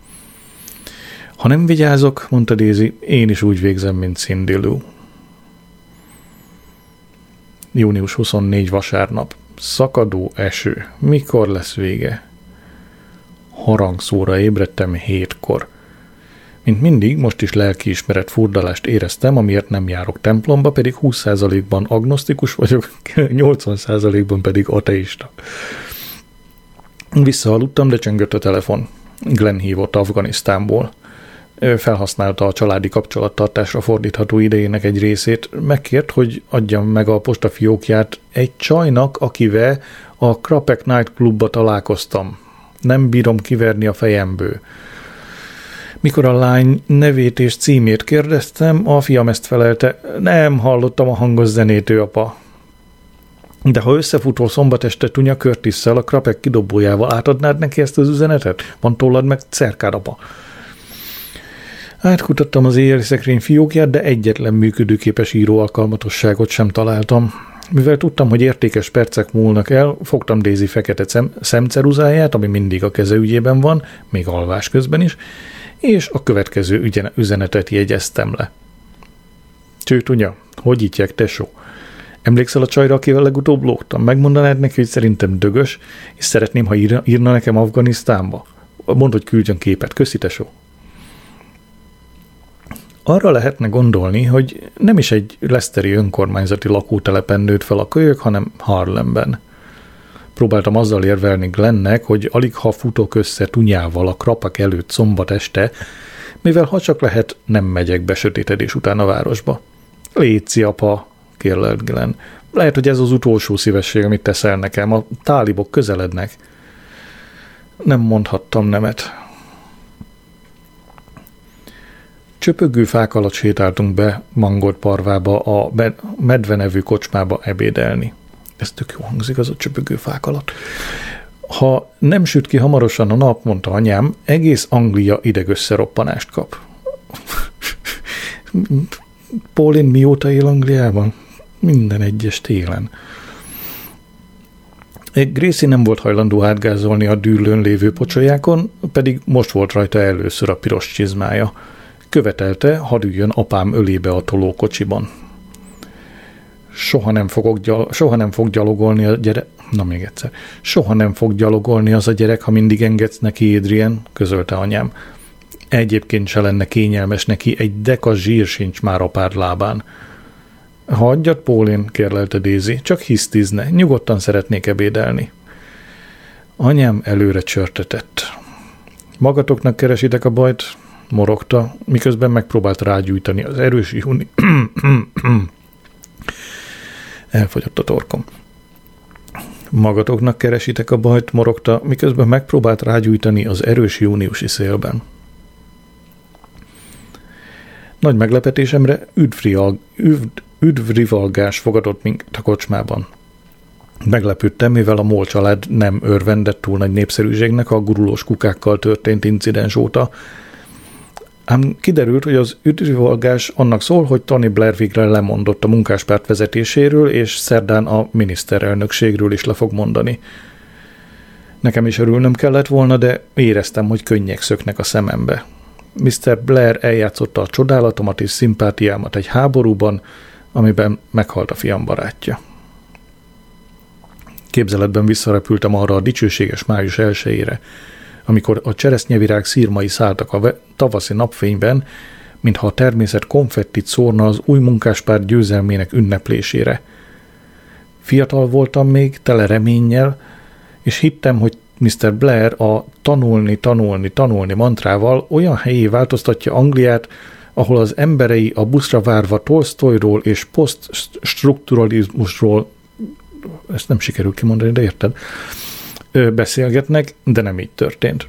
Ha nem vigyázok, mondta Daisy, én is úgy végzem, mint Cindy Lou. Június 24 vasárnap. Szakadó eső. Mikor lesz vége? Harangszóra ébredtem hétkor. Mint mindig, most is lelkiismeret furdalást éreztem, amiért nem járok templomba, pedig 20%-ban agnosztikus vagyok, 80%-ban pedig ateista. Visszaaludtam, de csöngött a telefon. Glenn hívott Afganisztánból. Felhasználta a családi kapcsolattartásra fordítható idejének egy részét. Megkért, hogy adjam meg a postafiókját egy csajnak, akivel a Krapek Night Clubba találkoztam. Nem bírom kiverni a fejemből. Mikor a lány nevét és címét kérdeztem, a fiam ezt felelte, nem hallottam a hangos zenét, ő apa. De ha összefutó szombat este Tunya Körtisszel a krapek kidobójával átadnád neki ezt az üzenetet? Van tollad meg cerkád, apa. Átkutattam az éjjeli szekrény fiókját, de egyetlen működőképes író alkalmatosságot sem találtam. Mivel tudtam, hogy értékes percek múlnak el, fogtam Daisy fekete szem- szemceruzáját, ami mindig a keze ügyében van, még alvás közben is, és a következő üzenetet jegyeztem le. Csőtunya, hogy ítják, tesó? Emlékszel a csajra, akivel legutóbb lógtam? Megmondanád neki, hogy szerintem dögös, és szeretném, ha írna, írna nekem Afganisztánba? Mondd, hogy küldjön képet. Köszi, tesó. Arra lehetne gondolni, hogy nem is egy leszteri önkormányzati lakótelepen nőtt fel a kölyök, hanem Harlemben. Próbáltam azzal érvelni Glennek, hogy alig ha futok össze tunyával a krapak előtt szombat este, mivel ha csak lehet, nem megyek be sötétedés után a városba. Léci, apa, kérlelt Glenn. Lehet, hogy ez az utolsó szívesség, amit teszel nekem. A tálibok közelednek. Nem mondhattam nemet. Csöpögő fák alatt sétáltunk be Mangold parvába a medve nevű kocsmába ebédelni. Ez tök jó hangzik, az a csöpögő fák alatt. Ha nem süt ki hamarosan a nap, mondta anyám, egész Anglia idegösszeroppanást kap. Paulin mióta él Angliában? Minden egyes télen. Gracie nem volt hajlandó átgázolni a dűlőn lévő pocsolyákon, pedig most volt rajta először a piros csizmája. Követelte, hadd üljön apám ölébe a tolókocsiban soha nem, fogok gyal- soha nem fog gyalogolni a gyerek, na még egyszer, soha nem fog gyalogolni az a gyerek, ha mindig engedsz neki, Adrian, közölte anyám. Egyébként se lenne kényelmes neki, egy deka zsír sincs már a lábán. Hagyjad, Pólin, kérlelte Daisy, csak hisztizne, nyugodtan szeretnék ebédelni. Anyám előre csörtetett. Magatoknak keresitek a bajt? Morogta, miközben megpróbált rágyújtani az erős júni... Elfogyott a torkom. Magatoknak keresitek a bajt, morogta, miközben megpróbált rágyújtani az erős júniusi szélben. Nagy meglepetésemre üdvrival, üdv, üdvrivalgás fogadott minket a kocsmában. Meglepődtem, mivel a MOL család nem örvendett túl nagy népszerűségnek a gurulós kukákkal történt incidens óta, ám kiderült, hogy az üdvrivalgás annak szól, hogy Tony Blair végre lemondott a munkáspárt vezetéséről, és szerdán a miniszterelnökségről is le fog mondani. Nekem is örülnöm kellett volna, de éreztem, hogy könnyek szöknek a szemembe. Mr. Blair eljátszotta a csodálatomat és szimpátiámat egy háborúban, amiben meghalt a fiam barátja. Képzeletben visszarepültem arra a dicsőséges május elsőjére, amikor a cseresznyevirág szírmai szálltak a tavaszi napfényben, mintha a természet konfettit szórna az új munkáspár győzelmének ünneplésére. Fiatal voltam még, tele reménnyel, és hittem, hogy Mr. Blair a tanulni, tanulni, tanulni mantrával olyan helyé változtatja Angliát, ahol az emberei a buszra várva Tolstoyról és poststrukturalizmusról, ezt nem sikerül kimondani, de érted, beszélgetnek, de nem így történt.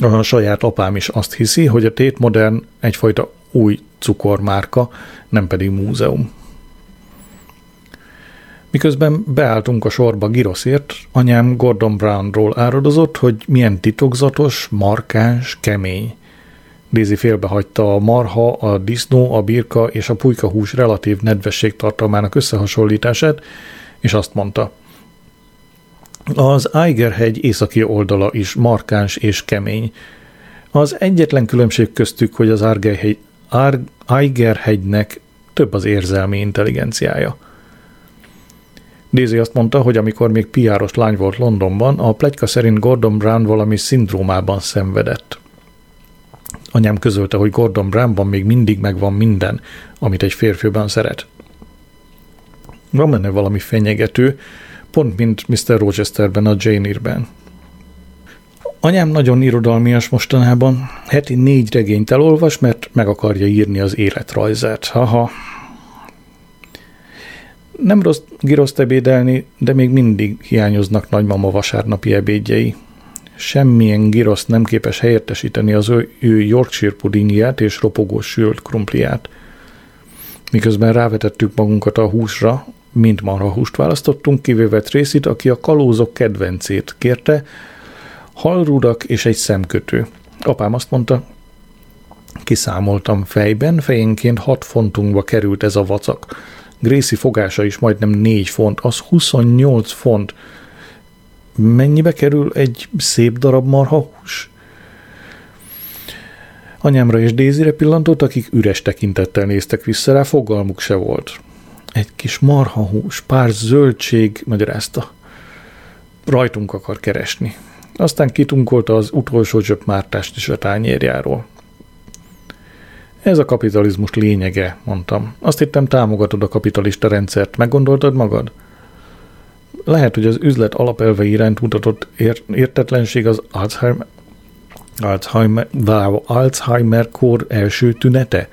A saját apám is azt hiszi, hogy a Tét Modern egyfajta új cukormárka, nem pedig múzeum. Miközben beálltunk a sorba Giroszért, anyám Gordon Brownról áradozott, hogy milyen titokzatos, markáns, kemény. Daisy félbehagyta a marha, a disznó, a birka és a pulyka hús relatív nedvesség tartalmának összehasonlítását, és azt mondta. Az Eiger-hegy északi oldala is markáns és kemény. Az egyetlen különbség köztük, hogy az Eiger-hegynek több az érzelmi intelligenciája – Daisy azt mondta, hogy amikor még piáros lány volt Londonban, a plegyka szerint Gordon Brown valami szindrómában szenvedett. Anyám közölte, hogy Gordon Brownban még mindig megvan minden, amit egy férfiban szeret. Van benne valami fenyegető, pont mint Mr. Rochesterben a Jane Eyre-ben. Anyám nagyon irodalmias mostanában, heti négy regényt elolvas, mert meg akarja írni az életrajzát. Haha, nem rossz giroszt ebédelni, de még mindig hiányoznak nagymama vasárnapi ebédjei. Semmilyen girosz nem képes helyettesíteni az ő, ő Yorkshire pudingját és ropogós sült krumpliát. Miközben rávetettük magunkat a húsra, mint marha húst választottunk, kivéve Tracy-t, aki a kalózok kedvencét kérte, halrudak és egy szemkötő. Apám azt mondta, kiszámoltam fejben, fejenként hat fontunkba került ez a vacak. Gracie fogása is majdnem 4 font, az 28 font. Mennyibe kerül egy szép darab marhahús? Anyámra és Dézire pillantott, akik üres tekintettel néztek vissza rá, fogalmuk se volt. Egy kis marhahús, pár zöldség, magyarázta. Rajtunk akar keresni. Aztán kitunkolta az utolsó zsöpmártást is a tányérjáról. Ez a kapitalizmus lényege, mondtam. Azt hittem támogatod a kapitalista rendszert. Meggondoltad magad? Lehet, hogy az üzlet alapelve iránt mutatott ér- értetlenség az Alzheimer, Alzheimer, wow, Alzheimer-kor első tünete?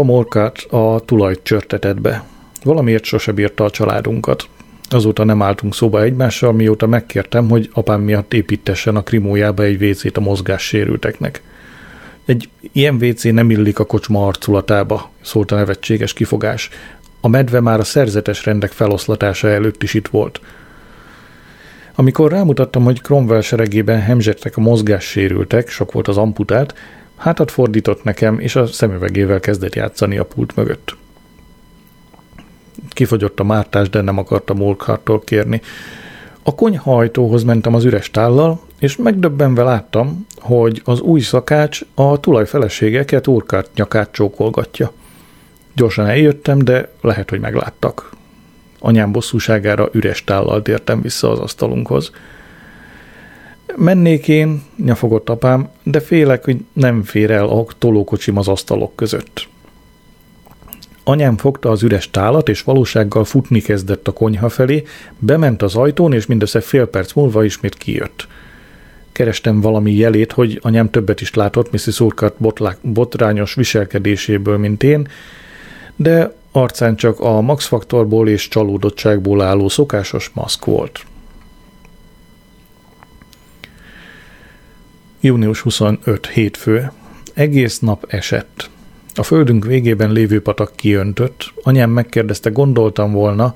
Tom Orkát a tulajt csörtetett be. Valamiért sose bírta a családunkat. Azóta nem álltunk szóba egymással, mióta megkértem, hogy apám miatt építessen a krimójába egy vécét a mozgássérülteknek. Egy ilyen WC nem illik a kocsma arculatába, szólt a nevetséges kifogás. A medve már a szerzetes rendek feloszlatása előtt is itt volt. Amikor rámutattam, hogy Cromwell seregében hemzsegtek a mozgássérültek, sok volt az amputált, hátat fordított nekem, és a szemüvegével kezdett játszani a pult mögött. Kifogyott a mártás, de nem akartam Molkharttól kérni. A konyhajtóhoz mentem az üres tállal, és megdöbbenve láttam, hogy az új szakács a tulaj feleségeket Urkárt nyakát csókolgatja. Gyorsan eljöttem, de lehet, hogy megláttak. Anyám bosszúságára üres tállal tértem vissza az asztalunkhoz. Mennék én, nyafogott apám, de félek, hogy nem fér el a tolókocsim az asztalok között. Anyám fogta az üres tálat, és valósággal futni kezdett a konyha felé, bement az ajtón, és mindössze fél perc múlva ismét kijött. Kerestem valami jelét, hogy anyám többet is látott Mrs. Urquhart botrányos viselkedéséből, mint én, de arcán csak a Max Faktorból és csalódottságból álló szokásos maszk volt. Június 25. hétfő. Egész nap esett. A földünk végében lévő patak kiöntött. Anyám megkérdezte, gondoltam volna,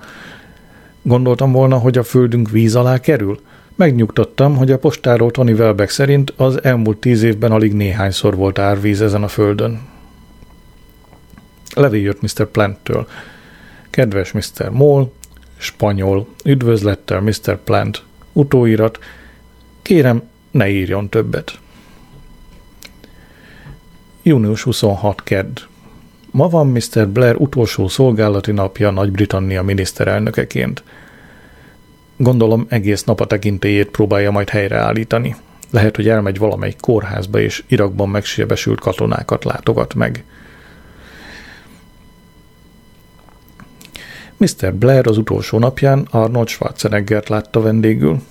gondoltam volna, hogy a földünk víz alá kerül? Megnyugtattam, hogy a postáról Tony Welbeck szerint az elmúlt tíz évben alig néhányszor volt árvíz ezen a földön. Levél jött Mr. Planttől. Kedves Mr. Moll, spanyol, üdvözlettel Mr. Plant, utóirat, kérem, ne írjon többet. Június 26. Kedd. Ma van Mr. Blair utolsó szolgálati napja Nagy-Britannia miniszterelnökeként. Gondolom egész nap a tekintélyét próbálja majd helyreállítani. Lehet, hogy elmegy valamelyik kórházba, és Irakban megsebesült katonákat látogat meg. Mr. Blair az utolsó napján Arnold Schwarzeneggert látta vendégül.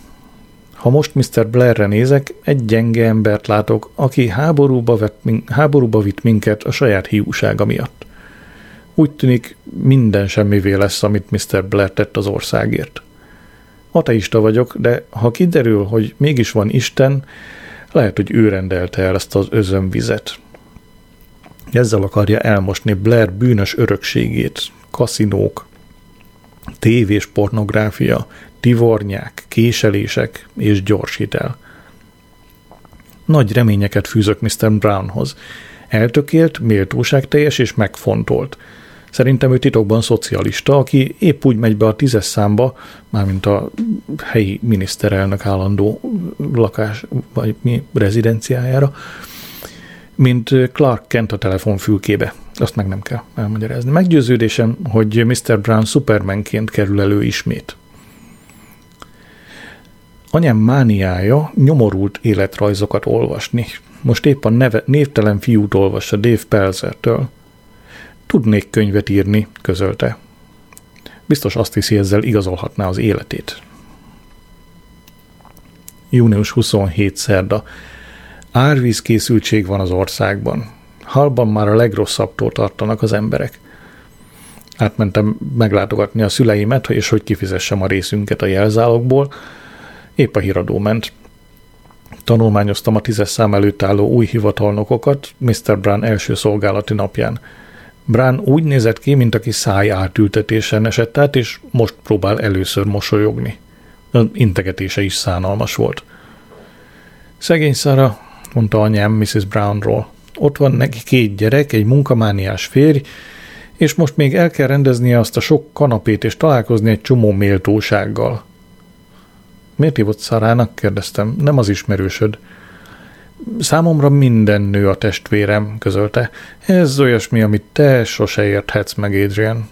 Ha most Mr. Blairre nézek, egy gyenge embert látok, aki háborúba, vett, háborúba vitt minket a saját hiúsága miatt. Úgy tűnik, minden semmivé lesz, amit Mr. Blair tett az országért. Ateista vagyok, de ha kiderül, hogy mégis van Isten, lehet, hogy ő rendelte el ezt az özönvizet. Ezzel akarja elmosni Blair bűnös örökségét, kaszinók, tévés pornográfia, tivornyák, késelések és gyors hitel. Nagy reményeket fűzök Mr. Brownhoz. Eltökélt, méltóságteljes és megfontolt. Szerintem ő titokban szocialista, aki épp úgy megy be a tízes számba, mármint a helyi miniszterelnök állandó lakás, vagy mi rezidenciájára, mint Clark Kent a telefonfülkébe. Azt meg nem kell elmagyarázni. Meggyőződésem, hogy Mr. Brown Supermanként kerül elő ismét. Anyám mániája nyomorult életrajzokat olvasni. Most épp a neve, névtelen fiút olvassa Dave Pelzertől. Tudnék könyvet írni, közölte. Biztos azt hiszi, ezzel igazolhatná az életét. Június 27 szerda. Árvízkészültség van az országban. Halban már a legrosszabbtól tartanak az emberek. Átmentem meglátogatni a szüleimet, és hogy kifizessem a részünket a jelzálogból. Épp a híradó ment. Tanulmányoztam a tízes szám előtt álló új hivatalnokokat Mr. Brown első szolgálati napján. Brown úgy nézett ki, mint aki száj átültetésen esett át, és most próbál először mosolyogni. Az integetése is szánalmas volt. Szegény Szara, mondta anyám Mrs. Brownról. Ott van neki két gyerek, egy munkamániás férj, és most még el kell rendeznie azt a sok kanapét és találkozni egy csomó méltósággal. Miért hívott Szarának? kérdeztem. Nem az ismerősöd. Számomra minden nő a testvérem, közölte. Ez olyasmi, amit te sose érthetsz meg, Adrian.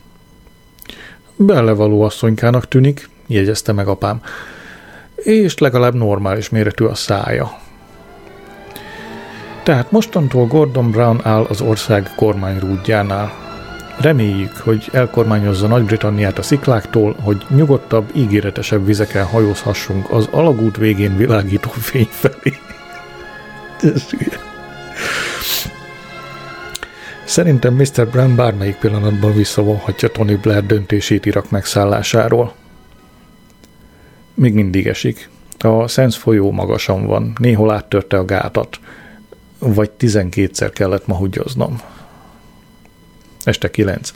Belevaló asszonykának tűnik, jegyezte meg apám. És legalább normális méretű a szája. Tehát mostantól Gordon Brown áll az ország kormányrúdjánál. Reméljük, hogy elkormányozza Nagy-Britanniát a szikláktól, hogy nyugodtabb, ígéretesebb vizeken hajózhassunk az alagút végén világító fény felé. Szerintem Mr. Brown bármelyik pillanatban visszavonhatja Tony Blair döntését Irak megszállásáról. Még mindig esik. A Szensz folyó magasan van, néhol áttörte a gátat – vagy 12-szer kellett ma húgyoznom. Este 9.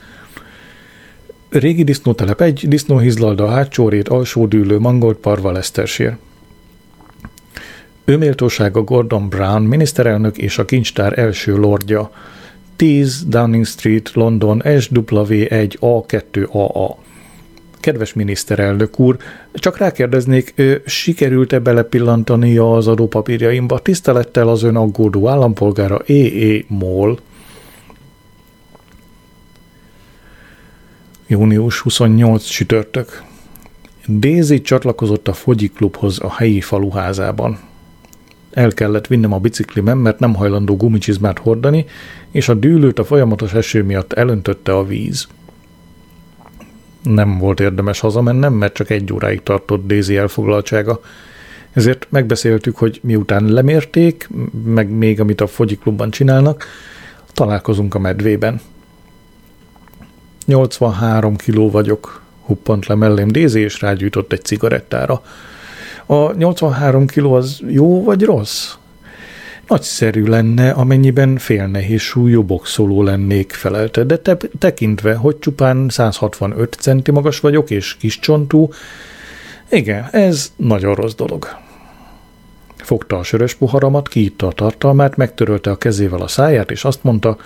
Régi disznótelep egy, disznóhizlalda, hátsórét, alsódűlő, mangolt parva Lesztersér. Ő méltósága Gordon Brown, miniszterelnök és a kincstár első lordja. 10 Downing Street, London, SW1A2AA. Kedves miniszterelnök úr, csak rákérdeznék, sikerült-e belepillantania az adópapírjaimba tisztelettel az ön aggódó állampolgára E.E. Moll? Június 28 sütörtök. Daisy csatlakozott a Fogyi klubhoz a helyi faluházában. el kellett vinnem a biciklimen, mert nem hajlandó gumicsizmát hordani, és a dűlőt a folyamatos eső miatt elöntötte a víz. Nem volt érdemes hazamennem, mert csak egy óráig tartott Daisy elfoglaltsága. Ezért megbeszéltük, hogy miután lemérték, meg még amit a fogyiklubban csinálnak, találkozunk a medvében. 83 kiló vagyok, huppant le mellém Daisy, és rágyújtott egy cigarettára. A 83 kiló az jó vagy rossz? Nagyszerű lenne, amennyiben félnehéz súlyú boxoló lennék, felelte, de te, tekintve, hogy csupán 165 centi magas vagyok és kis csontú, igen, ez nagyon rossz dolog. Fogta a sörös poharamat, kiitta a tartalmát, megtörölte a kezével a száját, és azt mondta,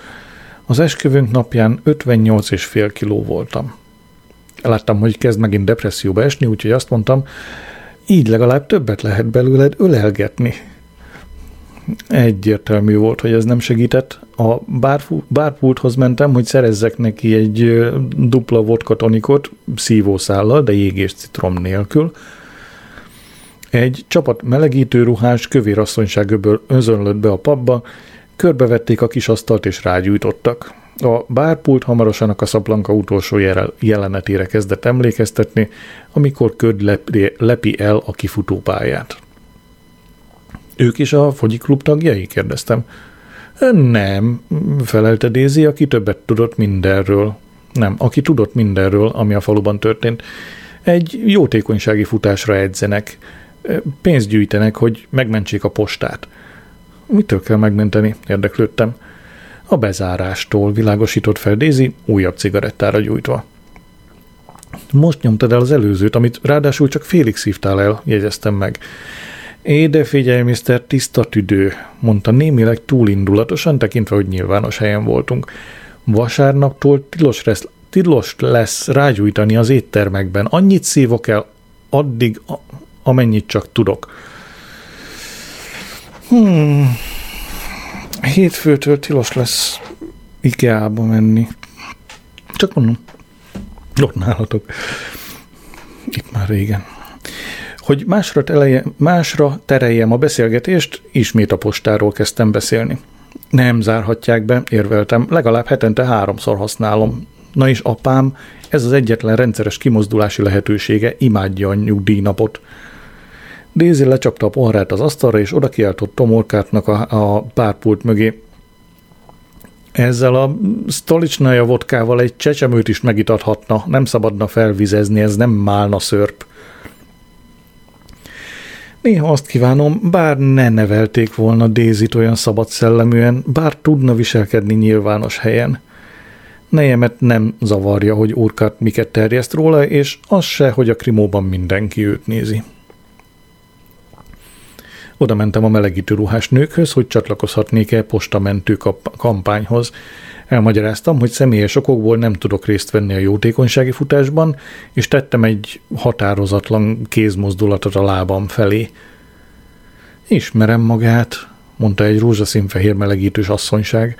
az esküvőnk napján 58 és fél kiló voltam. Láttam, hogy kezd megint depresszióba esni, úgyhogy azt mondtam, így legalább többet lehet belőled ölelgetni. Egyértelmű volt, hogy ez nem segített. A bárpulthoz mentem, hogy szerezzek neki egy dupla vodka tonikot szívószállal, de jégés citrom nélkül. Egy csapat melegítő ruhás kövérasszonyságöből özönlött be a pabba, körbevették a kis asztalt és rágyújtottak. A bárpult hamarosan a Casablanca utolsó jelenetére kezdett emlékeztetni, amikor köd lepi el a kifutópályát. Ők is a fogyiklub tagjai? kérdeztem. Nem, felelte Dézi, aki többet tudott mindenről. Nem, aki tudott mindenről, ami a faluban történt. Egy jótékonysági futásra edzenek. Pénzt gyűjtenek, hogy megmentsék a postát. Mitől kell megmenteni? Érdeklődtem. A bezárástól világosított fel Daisy újabb cigarettára gyújtva. Most nyomtad el az előzőt, amit ráadásul csak félig szívtál el, jegyeztem meg. Éde figyelj, Mr. Tiszta tüdő, mondta némileg túlindulatosan, tekintve, hogy nyilvános helyen voltunk. Vasárnaptól tilos lesz, tilos lesz rágyújtani az éttermekben. Annyit szívok el, addig, amennyit csak tudok. Hmm, hétfőtől tilos lesz IKEA-ba menni. Csak mondom, ott nálatok. Itt már régen. Hogy másra, teleje, másra tereljem a beszélgetést, ismét a postáról kezdtem beszélni. Nem zárhatják be, érveltem, legalább hetente háromszor használom. Na és apám, ez az egyetlen rendszeres kimozdulási lehetősége, imádja a nyugdíjnapot. Daisy lecsapta a poharát az asztalra, és oda kiáltott Tomorkátnak a, a párpult mögé. Ezzel a stolicsnaja vodkával egy csecsemőt is megitathatna, nem szabadna felvizezni, ez nem málna szörp. Néha azt kívánom, bár ne nevelték volna Dézit olyan szabad szelleműen, bár tudna viselkedni nyilvános helyen. Nejemet nem zavarja, hogy úrkát miket terjeszt róla, és az se, hogy a krimóban mindenki őt nézi. Oda mentem a melegítő ruhás nőkhöz, hogy csatlakozhatnék-e postamentő kampányhoz. Elmagyaráztam, hogy személyes okokból nem tudok részt venni a jótékonysági futásban, és tettem egy határozatlan kézmozdulatot a lábam felé. Ismerem magát, mondta egy rózsaszínfehér melegítős asszonyság.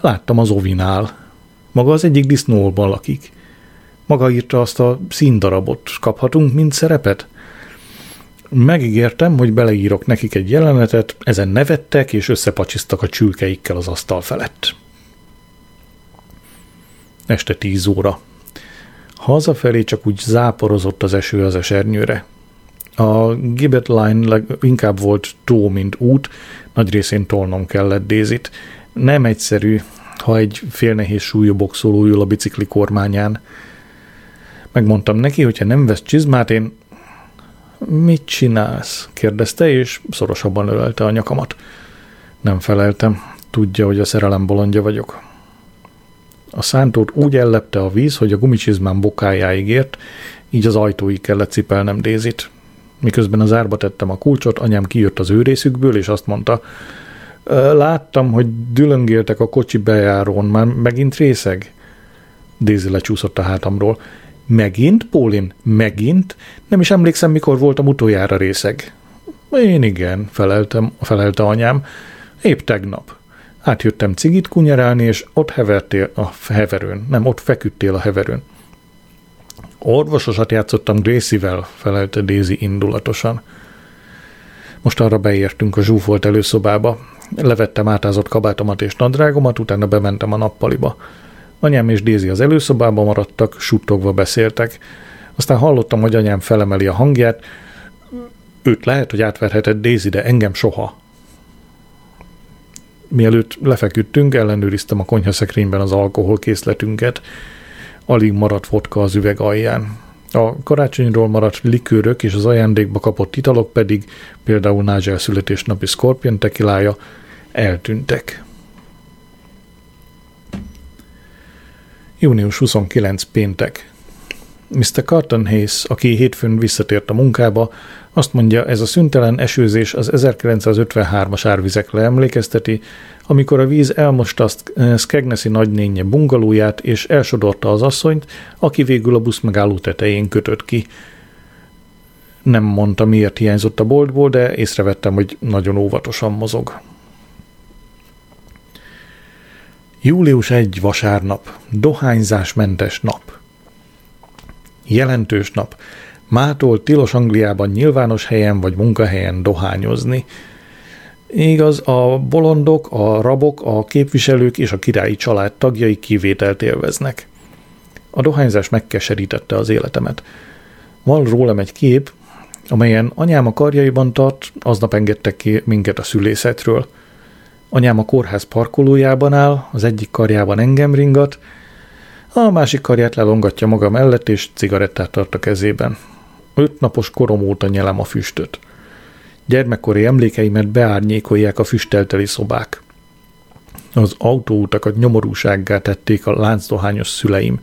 Láttam az ovinál. Maga az egyik disznóban lakik. Maga írta azt a színdarabot. Kaphatunk mind szerepet? Megígértem, hogy beleírok nekik egy jelenetet, ezen nevettek és összepacsisztak a csülkeikkel az asztal felett. Este tíz óra. Hazafelé csak úgy záporozott az eső az esernyőre. A Gibbet Line inkább volt tó, mint út, nagy részén tolnom kellett Dézit. Nem egyszerű, ha egy félnehéz súlyú boxoló ül a bicikli kormányán. Megmondtam neki, hogy ha nem vesz csizmát, én Mit csinálsz? kérdezte, és szorosabban ölelte a nyakamat. Nem feleltem. Tudja, hogy a szerelem bolondja vagyok. A szántót úgy ellepte a víz, hogy a gumicsizmám bokájáig ért, így az ajtóig kellett cipelnem Dézit. Miközben az árba tettem a kulcsot, anyám kijött az őrészükből, és azt mondta, láttam, hogy dülöngéltek a kocsi bejárón, már megint részeg? Dézi lecsúszott a hátamról. Megint, Pólin? Megint? Nem is emlékszem, mikor voltam utoljára részeg. Én igen, feleltem, felelte anyám. Épp tegnap. Átjöttem cigit kunyerálni, és ott hevertél a heverőn. Nem, ott feküdtél a heverőn. Orvososat játszottam Daisy-vel, felelte Daisy indulatosan. Most arra beértünk a zsúfolt előszobába. Levettem átázott kabátomat és nadrágomat, utána bementem a nappaliba. Anyám és Dézi az előszobában maradtak, suttogva beszéltek. Aztán hallottam, hogy anyám felemeli a hangját. Őt lehet, hogy átverhetett Dézi, de engem soha. Mielőtt lefeküdtünk, ellenőriztem a konyhaszekrényben az alkoholkészletünket. Alig maradt vodka az üveg alján. A karácsonyról maradt likőrök és az ajándékba kapott italok pedig, például Nigel születésnapi Scorpion tekilája, eltűntek. Június 29 péntek. Mr. Carton Hayes, aki hétfőn visszatért a munkába, azt mondja, ez a szüntelen esőzés az 1953-as árvizekre emlékezteti, amikor a víz elmosta a eh, Skegnesi nagynénye bungalóját, és elsodorta az asszonyt, aki végül a busz megálló tetején kötött ki. Nem mondta, miért hiányzott a boltból, de észrevettem, hogy nagyon óvatosan mozog. Július 1 vasárnap, dohányzásmentes nap. Jelentős nap. Mától tilos Angliában nyilvános helyen vagy munkahelyen dohányozni. Igaz, a bolondok, a rabok, a képviselők és a királyi család tagjai kivételt élveznek. A dohányzás megkeserítette az életemet. Van rólam egy kép, amelyen anyám a karjaiban tart, aznap engedtek ki minket a szülészetről. Anyám a kórház parkolójában áll, az egyik karjában engem ringat, a másik karját lelongatja maga mellett, és cigarettát tart a kezében. Öt napos korom óta nyelem a füstöt. Gyermekkori emlékeimet beárnyékolják a füstelteli szobák. Az autóutakat nyomorúsággá tették a láncdohányos szüleim.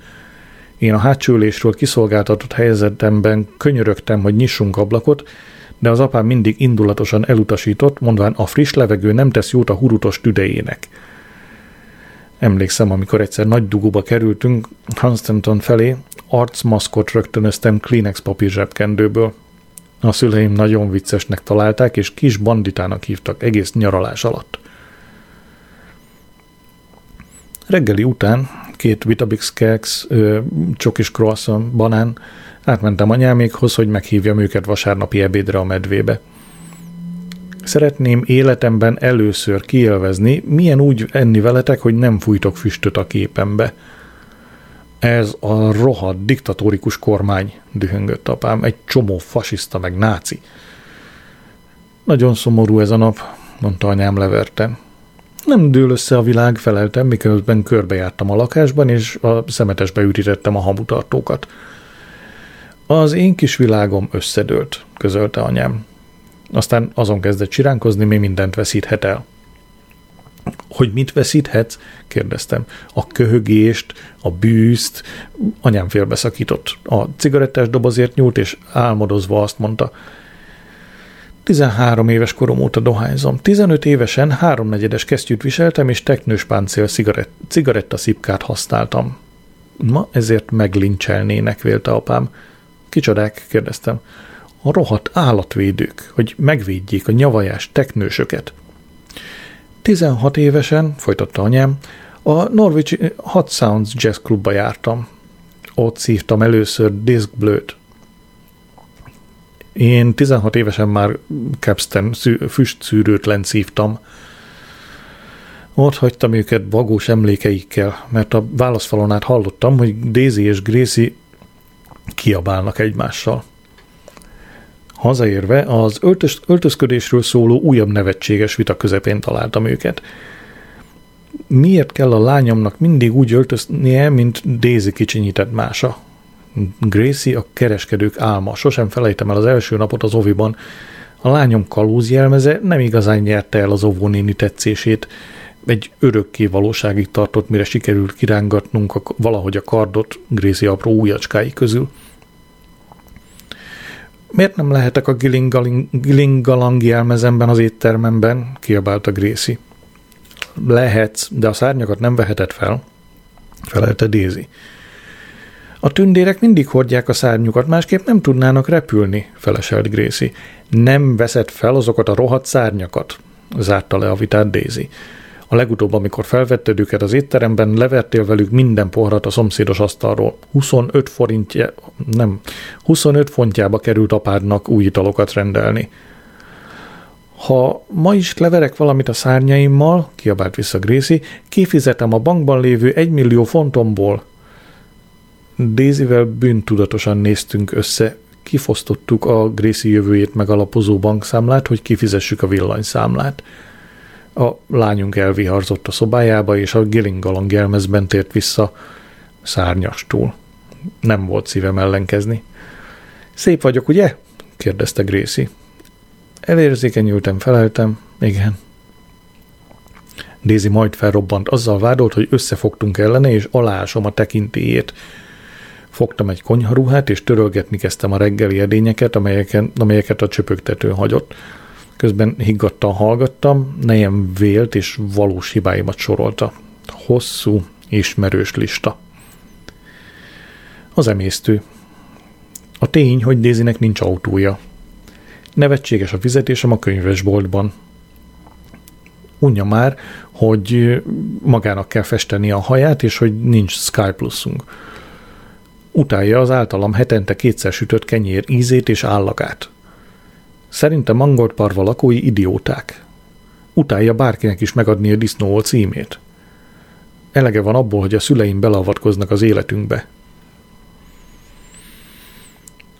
Én a hátsülésről kiszolgáltatott helyzetemben könyörögtem, hogy nyissunk ablakot, de az apám mindig indulatosan elutasított, mondván a friss levegő nem tesz jót a hurutos tüdejének. Emlékszem, amikor egyszer nagy dugóba kerültünk Hunstanton felé, arcmaszkot rögtönöztem Kleenex papír zsebkendőből. A szüleim nagyon viccesnek találták, és kis banditának hívtak egész nyaralás alatt. Reggeli után két Vitabix keks, csokis croissant, banán, átmentem anyámékhoz, hogy meghívjam őket vasárnapi ebédre a medvébe. Szeretném életemben először kielvezni, milyen úgy enni veletek, hogy nem fújtok füstöt a képembe – ez a rohadt diktatórikus kormány, dühöngött apám, egy csomó fasiszta meg náci. Nagyon szomorú ez a nap, mondta anyám leverte. Nem dől össze a világ, feleltem, miközben körbejártam a lakásban, és a szemetesbe ürítettem a hamutartókat. Az én kis világom összedőlt, közölte anyám. Aztán azon kezdett csiránkozni, mi mindent veszíthet el. Hogy mit veszíthetsz? kérdeztem. A köhögést, a bűzt. Anyám félbeszakított. A cigarettás dobozért nyúlt, és álmodozva azt mondta. 13 éves korom óta dohányzom. 15 évesen háromnegyedes kesztyűt viseltem, és teknős páncél cigarett, cigarettaszipkát használtam. Ma ezért meglincselnének, vélte apám. Kicsodák? kérdeztem. A rohadt állatvédők, hogy megvédjék a nyavajás teknősöket. 16 évesen, folytatta anyám, a Norwich Hot Sounds Jazz Clubba jártam. Ott szívtam először Disc Blöt. Én 16 évesen már Capstan füstszűrőtlen szívtam. Ott hagytam őket vagós emlékeikkel, mert a válaszfalon át hallottam, hogy Daisy és Gracie kiabálnak egymással. Hazaérve az öltöz, öltözködésről szóló újabb nevetséges vita közepén találtam őket. Miért kell a lányomnak mindig úgy öltöznie, mint Daisy kicsinyített mása? Gracie a kereskedők álma. Sosem felejtem el az első napot az oviban. A lányom kalóz nem igazán nyerte el az óvónéni tetszését. Egy örökké valóságig tartott, mire sikerült kirángatnunk a, valahogy a kardot Gracie apró ujjacskái közül. Miért nem lehetek a gilingalang jelmezemben az éttermemben? kiabálta Gracie. Lehetsz, de a szárnyakat nem veheted fel, felelte Daisy. A tündérek mindig hordják a szárnyukat, másképp nem tudnának repülni, feleselt Gracie. Nem veszed fel azokat a rohadt szárnyakat, zárta le a vitát Daisy. A legutóbb, amikor felvetted őket az étteremben, levertél velük minden poharat a szomszédos asztalról. 25 forintja, nem, 25 fontjába került apádnak új italokat rendelni. Ha ma is leverek valamit a szárnyaimmal, kiabált vissza Gracie, kifizetem a bankban lévő egymillió fontomból. Daisyvel bűntudatosan néztünk össze, kifosztottuk a Gracie jövőjét megalapozó bankszámlát, hogy kifizessük a villanyszámlát. A lányunk elviharzott a szobájába, és a Gillingalon gelmezben tért vissza szárnyastól. Nem volt szívem ellenkezni. Szép vagyok, ugye? kérdezte Gracie. Elérzékenyültem, feleltem. Igen. Daisy majd felrobbant, azzal vádolt, hogy összefogtunk ellene, és alásom a tekintélyét. Fogtam egy konyharuhát, és törölgetni kezdtem a reggeli edényeket, amelyeket a csöpögtető hagyott. Közben higgadtan hallgattam, nejem vélt és valós hibáimat sorolta. Hosszú, ismerős lista. Az emésztő. A tény, hogy Dézinek nincs autója. Nevetséges a fizetésem a könyvesboltban. Unja már, hogy magának kell festeni a haját, és hogy nincs Sky Plusunk. Utálja az általam hetente kétszer sütött kenyér ízét és állagát. Szerintem mangolt parva lakói idióták. Utálja bárkinek is megadni a disznó címét. Elege van abból, hogy a szüleim belavatkoznak az életünkbe.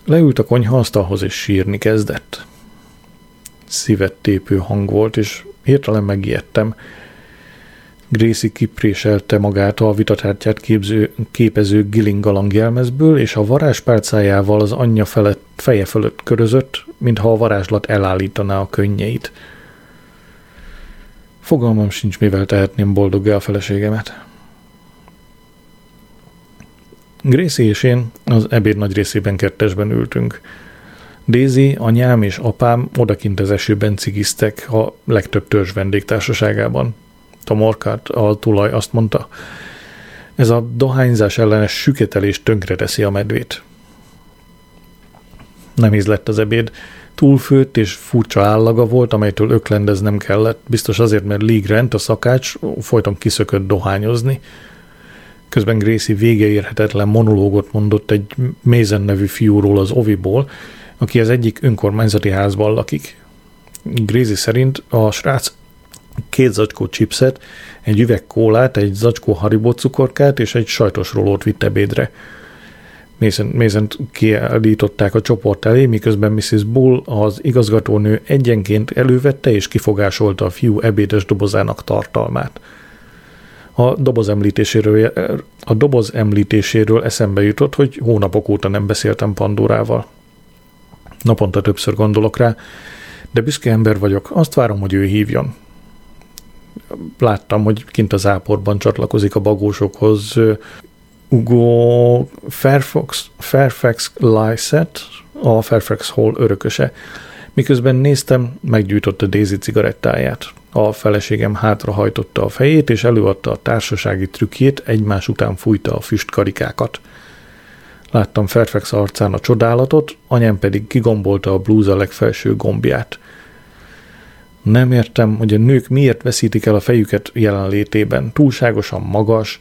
Leült a konyhaasztalhoz és sírni kezdett. Szívet tépő hang volt, és hirtelen megijedtem. Gracie kipréselte magát a vitatártyát képző, képező gilingalang jelmezből, és a varázspálcájával az anyja felett, feje fölött körözött, mintha a varázslat elállítaná a könnyeit. Fogalmam sincs, mivel tehetném boldoggá a feleségemet. Gracie és én az ebéd nagy részében kettesben ültünk. Daisy, anyám és apám odakint az esőben cigiztek a legtöbb törzs vendégtársaságában. A morkát, a tulaj azt mondta, ez a dohányzás ellenes süketelés tönkreteszi a medvét. Nem ízlett az ebéd, túlfőtt és furcsa állaga volt, amelytől öklendeznem kellett, biztos azért, mert Lee Grant, a szakács, folyton kiszökött dohányozni, Közben Gracie végeérhetetlen monológot mondott egy Mézen nevű fiúról az Oviból, aki az egyik önkormányzati házban lakik. Gracie szerint a srác két zacskó chipset, egy üveg kólát, egy zacskó haribó cukorkát és egy sajtos rolót vitt ebédre. Mézen kiállították a csoport elé, miközben Mrs. Bull, az igazgatónő egyenként elővette és kifogásolta a fiú ebédes dobozának tartalmát. A doboz említéséről, a doboz említéséről eszembe jutott, hogy hónapok óta nem beszéltem Pandorával. Naponta többször gondolok rá, de büszke ember vagyok, azt várom, hogy ő hívjon. Láttam, hogy kint az áporban csatlakozik a bagósokhoz Ugo Fairfax, Fairfax Lysett, a Fairfax Hall örököse. Miközben néztem, meggyújtotta Daisy cigarettáját. A feleségem hátrahajtotta a fejét, és előadta a társasági trükkjét, egymás után fújta a füstkarikákat. Láttam Fairfax arcán a csodálatot, anyám pedig kigombolta a blúza legfelső gombját. Nem értem, hogy a nők miért veszítik el a fejüket jelenlétében. Túlságosan magas,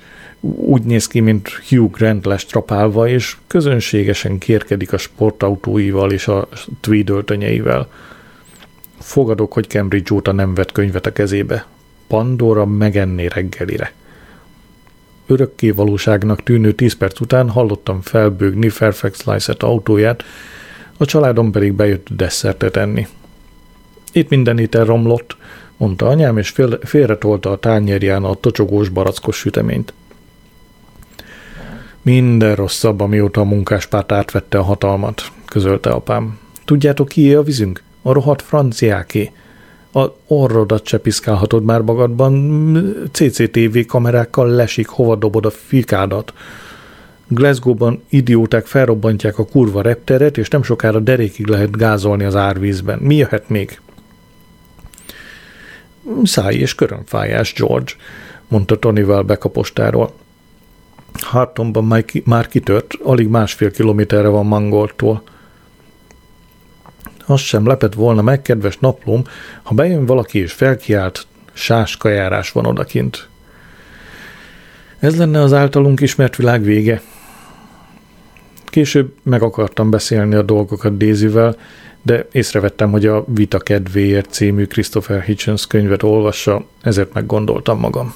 úgy néz ki, mint Hugh Grant lestrapálva, és közönségesen kérkedik a sportautóival és a tweed öltönyeivel. Fogadok, hogy Cambridge óta nem vett könyvet a kezébe. Pandora megenné reggelire. Örökké valóságnak tűnő tíz perc után hallottam felbőgni Fairfax Lysett autóját, a családom pedig bejött desszertet enni. Itt minden étel romlott, mondta anyám, és fél, félretolta a tányérján a tocsogós barackos süteményt. Minden rosszabb, amióta a munkáspárt átvette a hatalmat, közölte apám. Tudjátok, ki a vízünk? A rohadt franciáké. A orrodat se piszkálhatod már magadban, CCTV kamerákkal lesik, hova dobod a fikádat. Glasgow-ban idióták felrobbantják a kurva repteret, és nem sokára derékig lehet gázolni az árvízben. Mi jöhet még? Száj és körömfájás, George, mondta Tony Welbeck a postáról. Hartonban már, ki, már kitört, alig másfél kilométerre van Mangoltól. Azt sem lepett volna meg, kedves naplóm, ha bejön valaki és felkiált, sáskajárás van odakint. Ez lenne az általunk ismert világ vége. Később meg akartam beszélni a dolgokat Daisyvel, de észrevettem, hogy a Vita kedvéért című Christopher Hitchens könyvet olvassa, ezért meggondoltam magam.